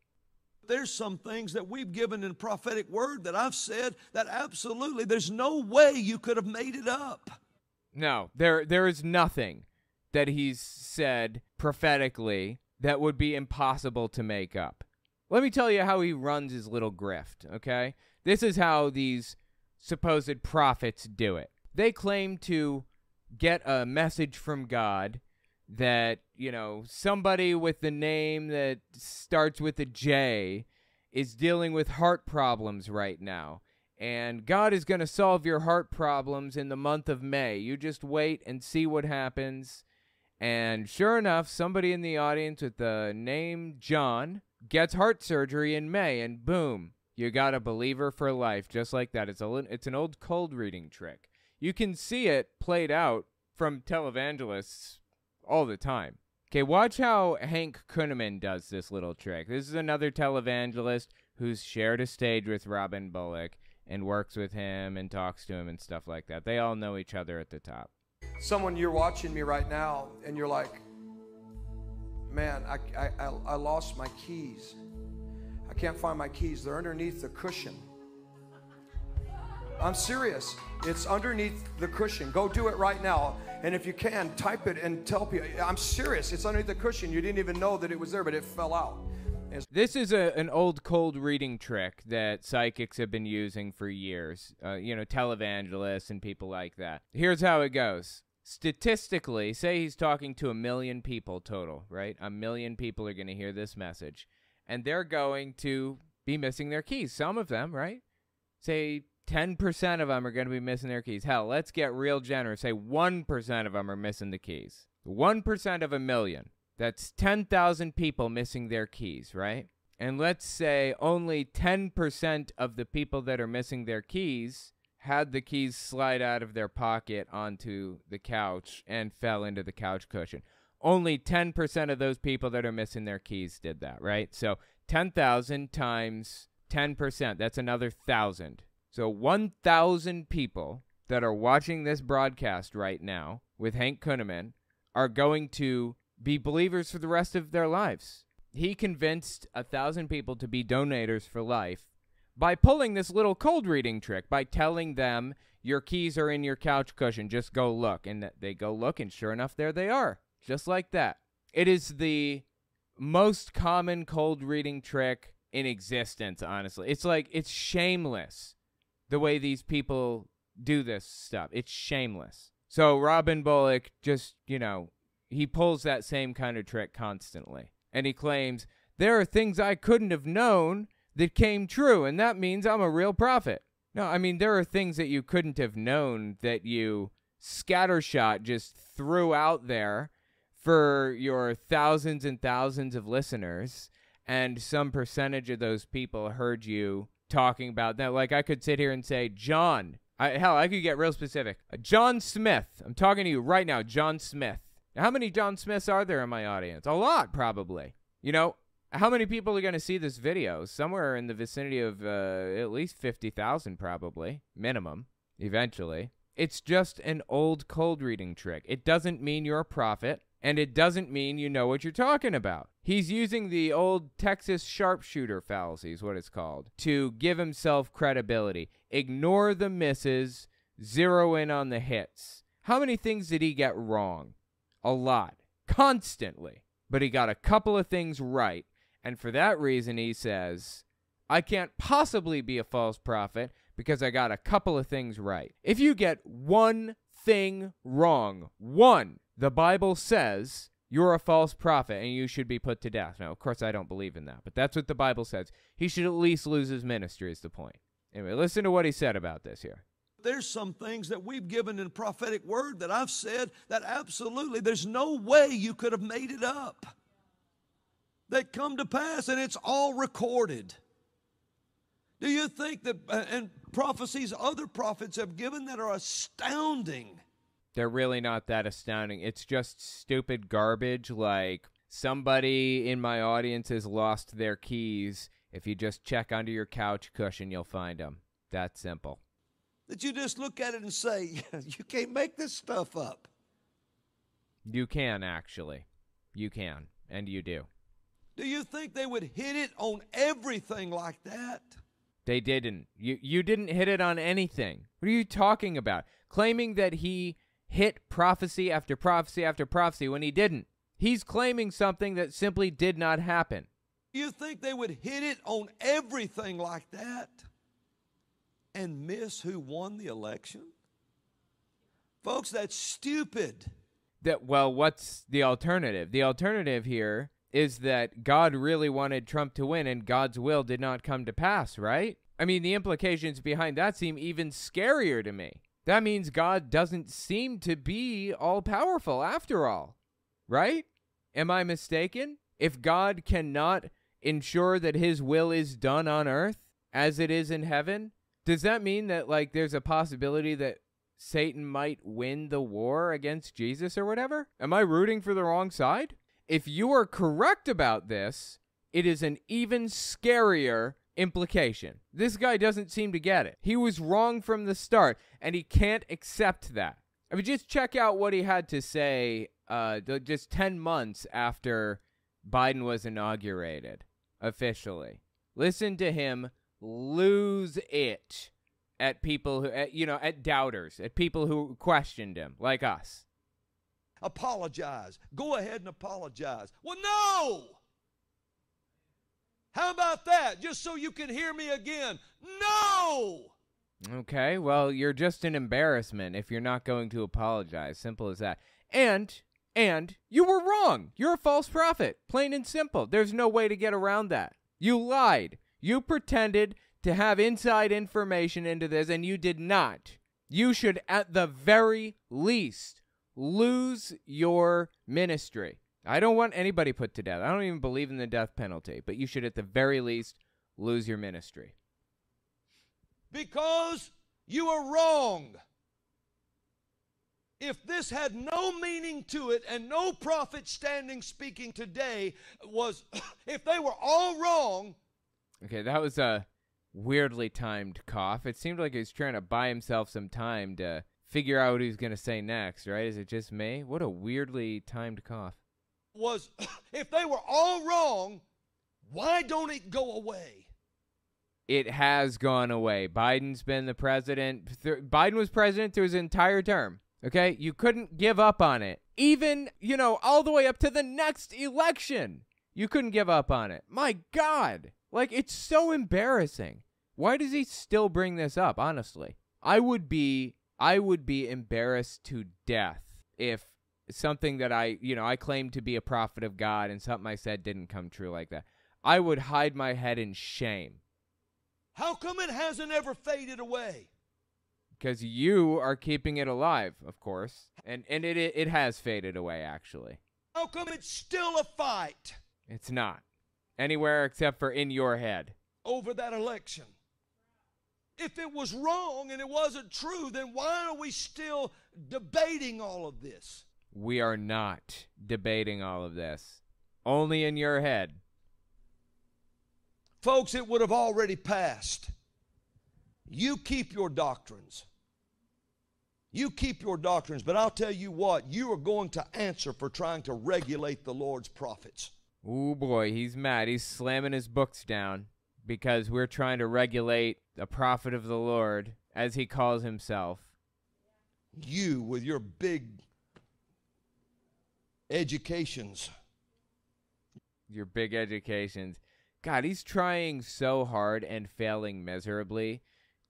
There's some things that we've given in prophetic word that I've said that absolutely there's no way you could have made it up.
No, there there is nothing that he's said prophetically that would be impossible to make up. Let me tell you how he runs his little grift, okay? This is how these supposed prophets do it. They claim to get a message from God that, you know, somebody with the name that starts with a J is dealing with heart problems right now. And God is going to solve your heart problems in the month of May. You just wait and see what happens. And sure enough, somebody in the audience with the name John gets heart surgery in May, and boom, you got a believer for life, just like that. It's a it's an old cold reading trick. You can see it played out from televangelists all the time. Okay, watch how Hank Kunneman does this little trick. This is another televangelist who's shared a stage with Robin Bullock and works with him and talks to him and stuff like that. They all know each other at the top.
Someone you're watching me right now and you're like man I, I, I, lost my keys. I can't find my keys. They're underneath the cushion. I'm serious. It's underneath the cushion. Go do it right now. And if you can type it and tell people. I'm serious. It's underneath the cushion. You didn't even know that it was there but it fell out
This is a, an old cold reading trick that psychics have been using for years. Uh, you know, televangelists and people like that. Here's how it goes. Statistically, say he's talking to a million people total, right? A million people are going to hear this message, and they're going to be missing their keys. Some of them, right? Say 10% of them are going to be missing their keys. Hell, let's get real generous. Say 1% of them are missing the keys. 1% of a million. That's 10,000 people missing their keys, right? And let's say only 10% of the people that are missing their keys had the keys slide out of their pocket onto the couch and fell into the couch cushion. Only 10% of those people that are missing their keys did that, right? So 10,000 times 10%, that's another 1,000. So 1,000 people that are watching this broadcast right now with Hank Kunneman are going to be believers for the rest of their lives. He convinced a thousand people to be donators for life by pulling this little cold reading trick, by telling them your keys are in your couch cushion, just go look. And they go look, and sure enough, there they are, just like that. It is the most common cold reading trick in existence, honestly. It's like it's shameless the way these people do this stuff. It's shameless. So Robin Bullock just, you know, he pulls that same kind of trick constantly. And he claims there are things I couldn't have known that came true, and that means I'm a real prophet. No, I mean, there are things that you couldn't have known that you scattershot just threw out there for your thousands and thousands of listeners, and some percentage of those people heard you talking about that. Like, I could sit here and say, John, I, hell, I could get real specific. John Smith, I'm talking to you right now, John Smith. How many John Smiths are there in my audience? A lot, probably. You know, how many people are going to see this video? Somewhere in the vicinity of uh, at least 50,000, probably, minimum, eventually. It's just an old cold reading trick. It doesn't mean you're a prophet, and it doesn't mean you know what you're talking about. He's using the old Texas sharpshooter fallacy, is what it's called, to give himself credibility. Ignore the misses, zero in on the hits. How many things did he get wrong? A lot. Constantly. But he got a couple of things right and for that reason, he says, I can't possibly be a false prophet because I got a couple of things right. If you get one thing wrong, one, the Bible says you're a false prophet and you should be put to death. Now, of course, I don't believe in that, but that's what the Bible says. He should at least lose his ministry, is the point. Anyway, listen to what he said about this here.
There's some things that we've given in prophetic word that I've said that absolutely there's no way you could have made it up that come to pass, and it's all recorded. Do you think that, uh, and prophecies other prophets have given that are astounding?
They're really not that astounding. It's just stupid garbage like somebody in my audience has lost their keys. If you just check under your couch cushion, you'll find them. That simple.
That you just look at it and say, *laughs* you can't make this stuff up.
You can, actually. You can, and you do.
Do you think they would hit it on everything like that?
They didn't. You you didn't hit it on anything. What are you talking about? Claiming that he hit prophecy after prophecy after prophecy when he didn't. He's claiming something that simply did not happen.
Do you think they would hit it on everything like that and miss who won the election? Folks, that's stupid.
That well, what's the alternative? The alternative here is that God really wanted Trump to win and God's will did not come to pass, right? I mean, the implications behind that seem even scarier to me. That means God doesn't seem to be all powerful after all, right? Am I mistaken? If God cannot ensure that his will is done on earth as it is in heaven, does that mean that, like, there's a possibility that Satan might win the war against Jesus or whatever? Am I rooting for the wrong side? If you are correct about this, it is an even scarier implication. This guy doesn't seem to get it. He was wrong from the start, and he can't accept that. I mean, just check out what he had to say uh, just 10 months after Biden was inaugurated officially. Listen to him lose it at people who, at, you know, at doubters, at people who questioned him, like us.
Apologize. Go ahead and apologize. Well, no! How about that? Just so you can hear me again. No!
Okay, well, you're just an embarrassment if you're not going to apologize. Simple as that. And and you were wrong. You're a false prophet. Plain and simple. There's no way to get around that. You lied. You pretended to have inside information into this and you did not. You should at the very least lose your ministry. I don't want anybody put to death. I don't even believe in the death penalty, but you should at the very least lose your ministry.
Because you are wrong. If this had no meaning to it and no prophet standing speaking today was, *coughs* if they were all wrong.
Okay, that was a weirdly timed cough. It seemed like he was trying to buy himself some time to figure out what he's going to say next, right? Is it just me? What a weirdly timed cough.
Was *coughs* if they were all wrong, why don't it go away?
It has gone away. Biden's been the president. Biden was president through his entire term. Okay? You couldn't give up on it. Even, you know, all the way up to the next election. You couldn't give up on it. My God. Like, it's so embarrassing. Why does he still bring this up, honestly? I would be I would be embarrassed to death if something that I, you know, I claimed to be a prophet of God and something I said didn't come true like that. I would hide my head in shame.
How come it hasn't ever faded away?
Because you are keeping it alive, of course. And and it, it it has faded away actually.
How come it's still a fight
It's not. Anywhere except for in your head.
over that election? If it was wrong and it wasn't true, then why are we still debating all of this?
We are not debating all of this. Only in your head.
Folks, it would have already passed. You keep your doctrines. You keep your doctrines, but I'll tell you what, you are going to answer for trying to regulate the Lord's prophets.
Ooh boy, he's mad. He's slamming his books down because we're trying to regulate the prophet of the Lord, as he calls himself.
You, with your big educations,
Your big educations. God, he's trying so hard and failing miserably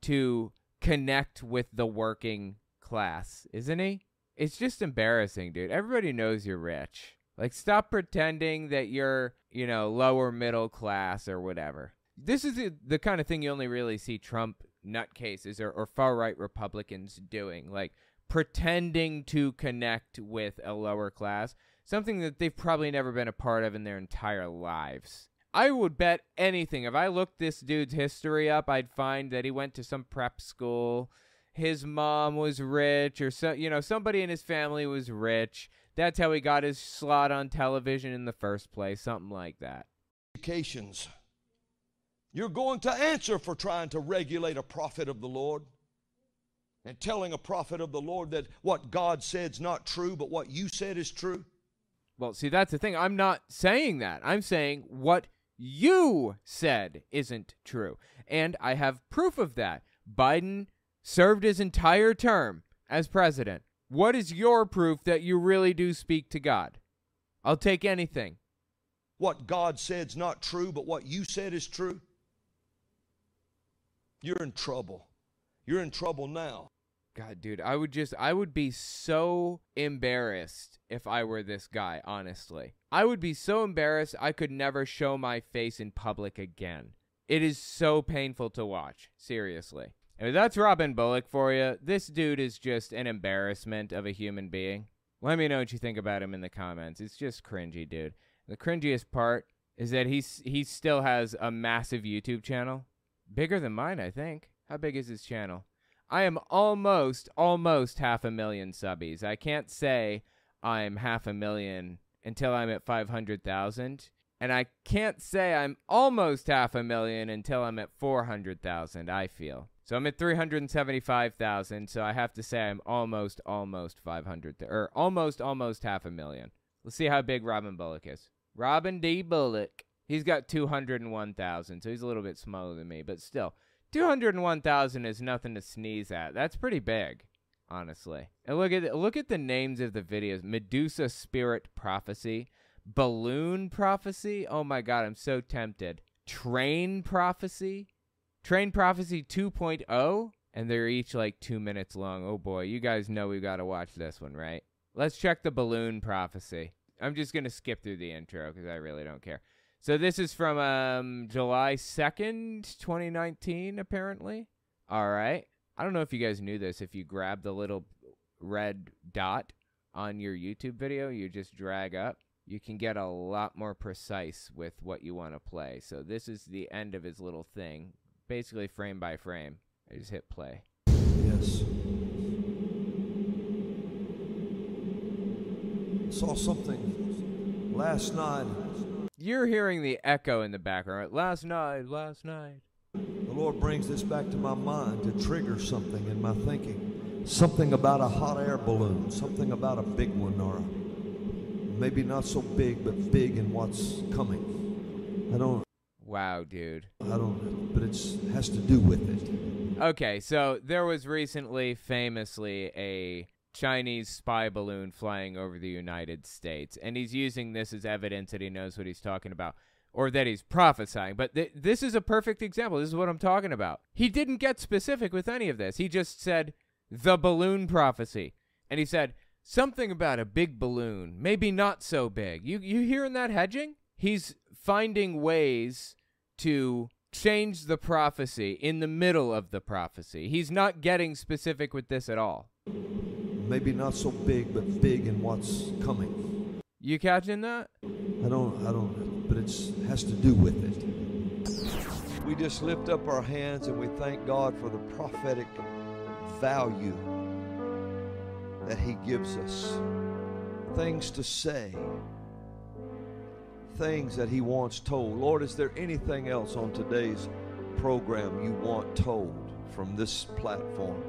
to connect with the working class, isn't he? It's just embarrassing, dude. Everybody knows you're rich. Like, stop pretending that you're, you know, lower middle class or whatever. This is the, the kind of thing you only really see Trump nutcases or, or far right Republicans doing. Like, pretending to connect with a lower class, something that they've probably never been a part of in their entire lives. I would bet anything. If I looked this dude's history up, I'd find that he went to some prep school. His mom was rich, or so you know, somebody in his family was rich. That's how he got his slot on television in the first place, something like that.
educations. You're going to answer for trying to regulate a prophet of the Lord and telling a prophet of the Lord that what God said's not true, but what you said is true.
Well, see, that's the thing. I'm not saying that. I'm saying what you said isn't true. And I have proof of that. Biden served his entire term as president. What is your proof that you really do speak to God? I'll take anything.
What God said's not true, but what you said is true. You're in trouble. You're in trouble now.
God, dude, I would just, I would be so embarrassed if I were this guy, honestly. I would be so embarrassed I could never show my face in public again. It is so painful to watch, seriously. That's Robin Bullock for you. This dude is just an embarrassment of a human being. Let me know what you think about him in the comments. It's just cringy, dude. The cringiest part is that he's he still has a massive YouTube channel, bigger than mine, I think. How big is his channel? I am almost, almost half a million subbies. I can't say I'm half a million until I'm at 500,000. And I can't say I'm almost half a million until I'm at 400,000, I feel. So I'm at 375,000, so I have to say I'm almost, almost 500, or almost, almost half a million. Let's see how big Robin Bullock is. Robin D. Bullock. He's got 201,000, so he's a little bit smaller than me, but still. 201,000 is nothing to sneeze at. That's pretty big, honestly. And look at look at the names of the videos. Medusa Spirit Prophecy, Balloon Prophecy. Oh my god, I'm so tempted. Train Prophecy, Train Prophecy 2.0, and they're each like 2 minutes long. Oh boy, you guys know we got to watch this one, right? Let's check the Balloon Prophecy. I'm just to skip through the intro cuz I really don't care. So this is from um, July 2nd, 2019, apparently. All right. I don't know if you guys knew this. If you grab the little red dot on your YouTube video, you just drag up, you can get a lot more precise with what you want to play. So this is the end of his little thing, basically frame by frame. I just hit play.
Yes. Saw something last night.
You're hearing the echo in the background. Last night, last night.
The Lord brings this back to my mind to trigger something in my thinking. Something about a hot air balloon, something about a big one, or a, maybe not so big, but big in what's coming. I don't,
Wow, dude.
I don't, but it has to do with it.
Okay, so there was recently, famously, a Chinese spy balloon flying over the United States, and he's using this as evidence that he knows what he's talking about. or that he's prophesying. But th- this is a perfect example. This is what I'm talking about. He didn't get specific with any of this. He just said the balloon prophecy. And he said something about a big balloon, maybe not so big. You you hearing that hedging? He's finding ways to change the prophecy in the middle of the prophecy. He's not getting specific with this at all.
Maybe not so big, but big in what's coming.
You catching that?
I don't, I don't, but it has to do with it. We just lift up our hands and we thank God for the prophetic value that He gives us. Things to say, things that He wants told. Lord, is there anything else on today's program you want told from this platform?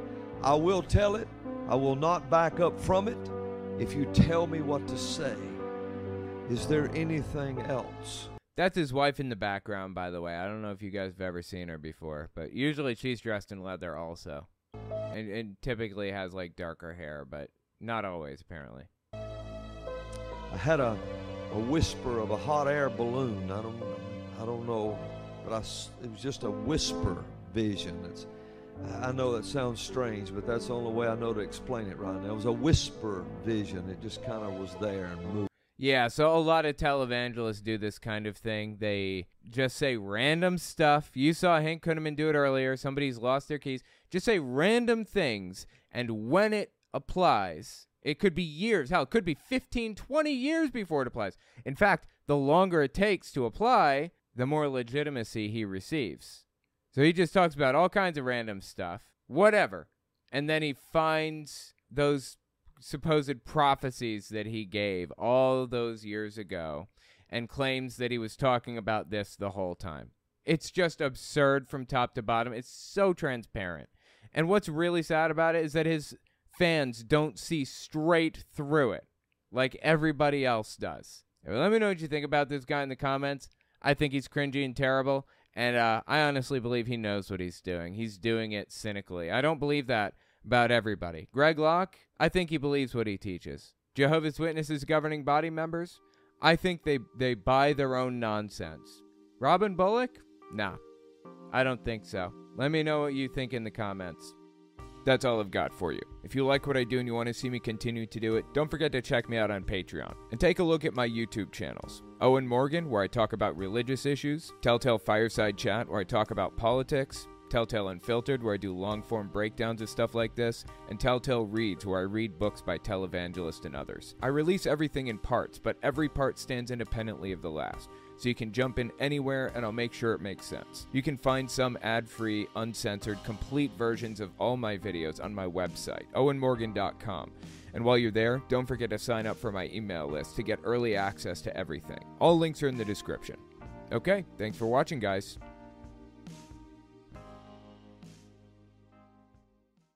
I will tell it, I will not back up from it if you tell me what to say. Is there anything else?
That's his wife in the background, by the way. I don't know if you guys have ever seen her before, but usually she's dressed in leather also. And, and typically has like darker hair, but not always, apparently.
I had a, a whisper of a hot air balloon. I don't, I don't know, but I, it was just a whisper vision. It's, I know that sounds strange, but that's the only way I know to explain it right now. It was a whisper vision. It just kind of was there and moved.
Yeah, so a lot of televangelists do this kind of thing. They just say random stuff. You saw Hank Kunneman do it earlier. Somebody's lost their keys. Just say random things, and when it applies, it could be years. Hell, it could be 15, 20 years before it applies. In fact, the longer it takes to apply, the more legitimacy he receives. So he just talks about all kinds of random stuff, whatever. And then he finds those supposed prophecies that he gave all those years ago and claims that he was talking about this the whole time. It's just absurd from top to bottom. It's so transparent. And what's really sad about it is that his fans don't see straight through it like everybody else does. Let me know what you think about this guy in the comments. I think he's cringy and terrible. And uh, I honestly believe he knows what he's doing. He's doing it cynically. I don't believe that about everybody. Greg Locke, I think he believes what he teaches. Jehovah's Witnesses governing body members, I think they, they buy their own nonsense. Robin Bullock? Nah, I don't think so. Let me know what you think in the comments. That's all I've got for you. If you like what I do and you want to see me continue to do it, don't forget to check me out on Patreon. And take a look at my YouTube channels Owen Morgan, where I talk about religious issues, Telltale Fireside Chat, where I talk about politics, Telltale Unfiltered, where I do long form breakdowns of stuff like this, and Telltale Reads, where I read books by televangelists and others. I release everything in parts, but every part stands independently of the last, so you can jump in anywhere and I'll make sure it makes sense. You can find some ad free, uncensored, complete versions of all my videos on my website, owenmorgan.com. And while you're there, don't forget to sign up for my email list to get early access to everything. All links are in the description. Okay, thanks for watching, guys.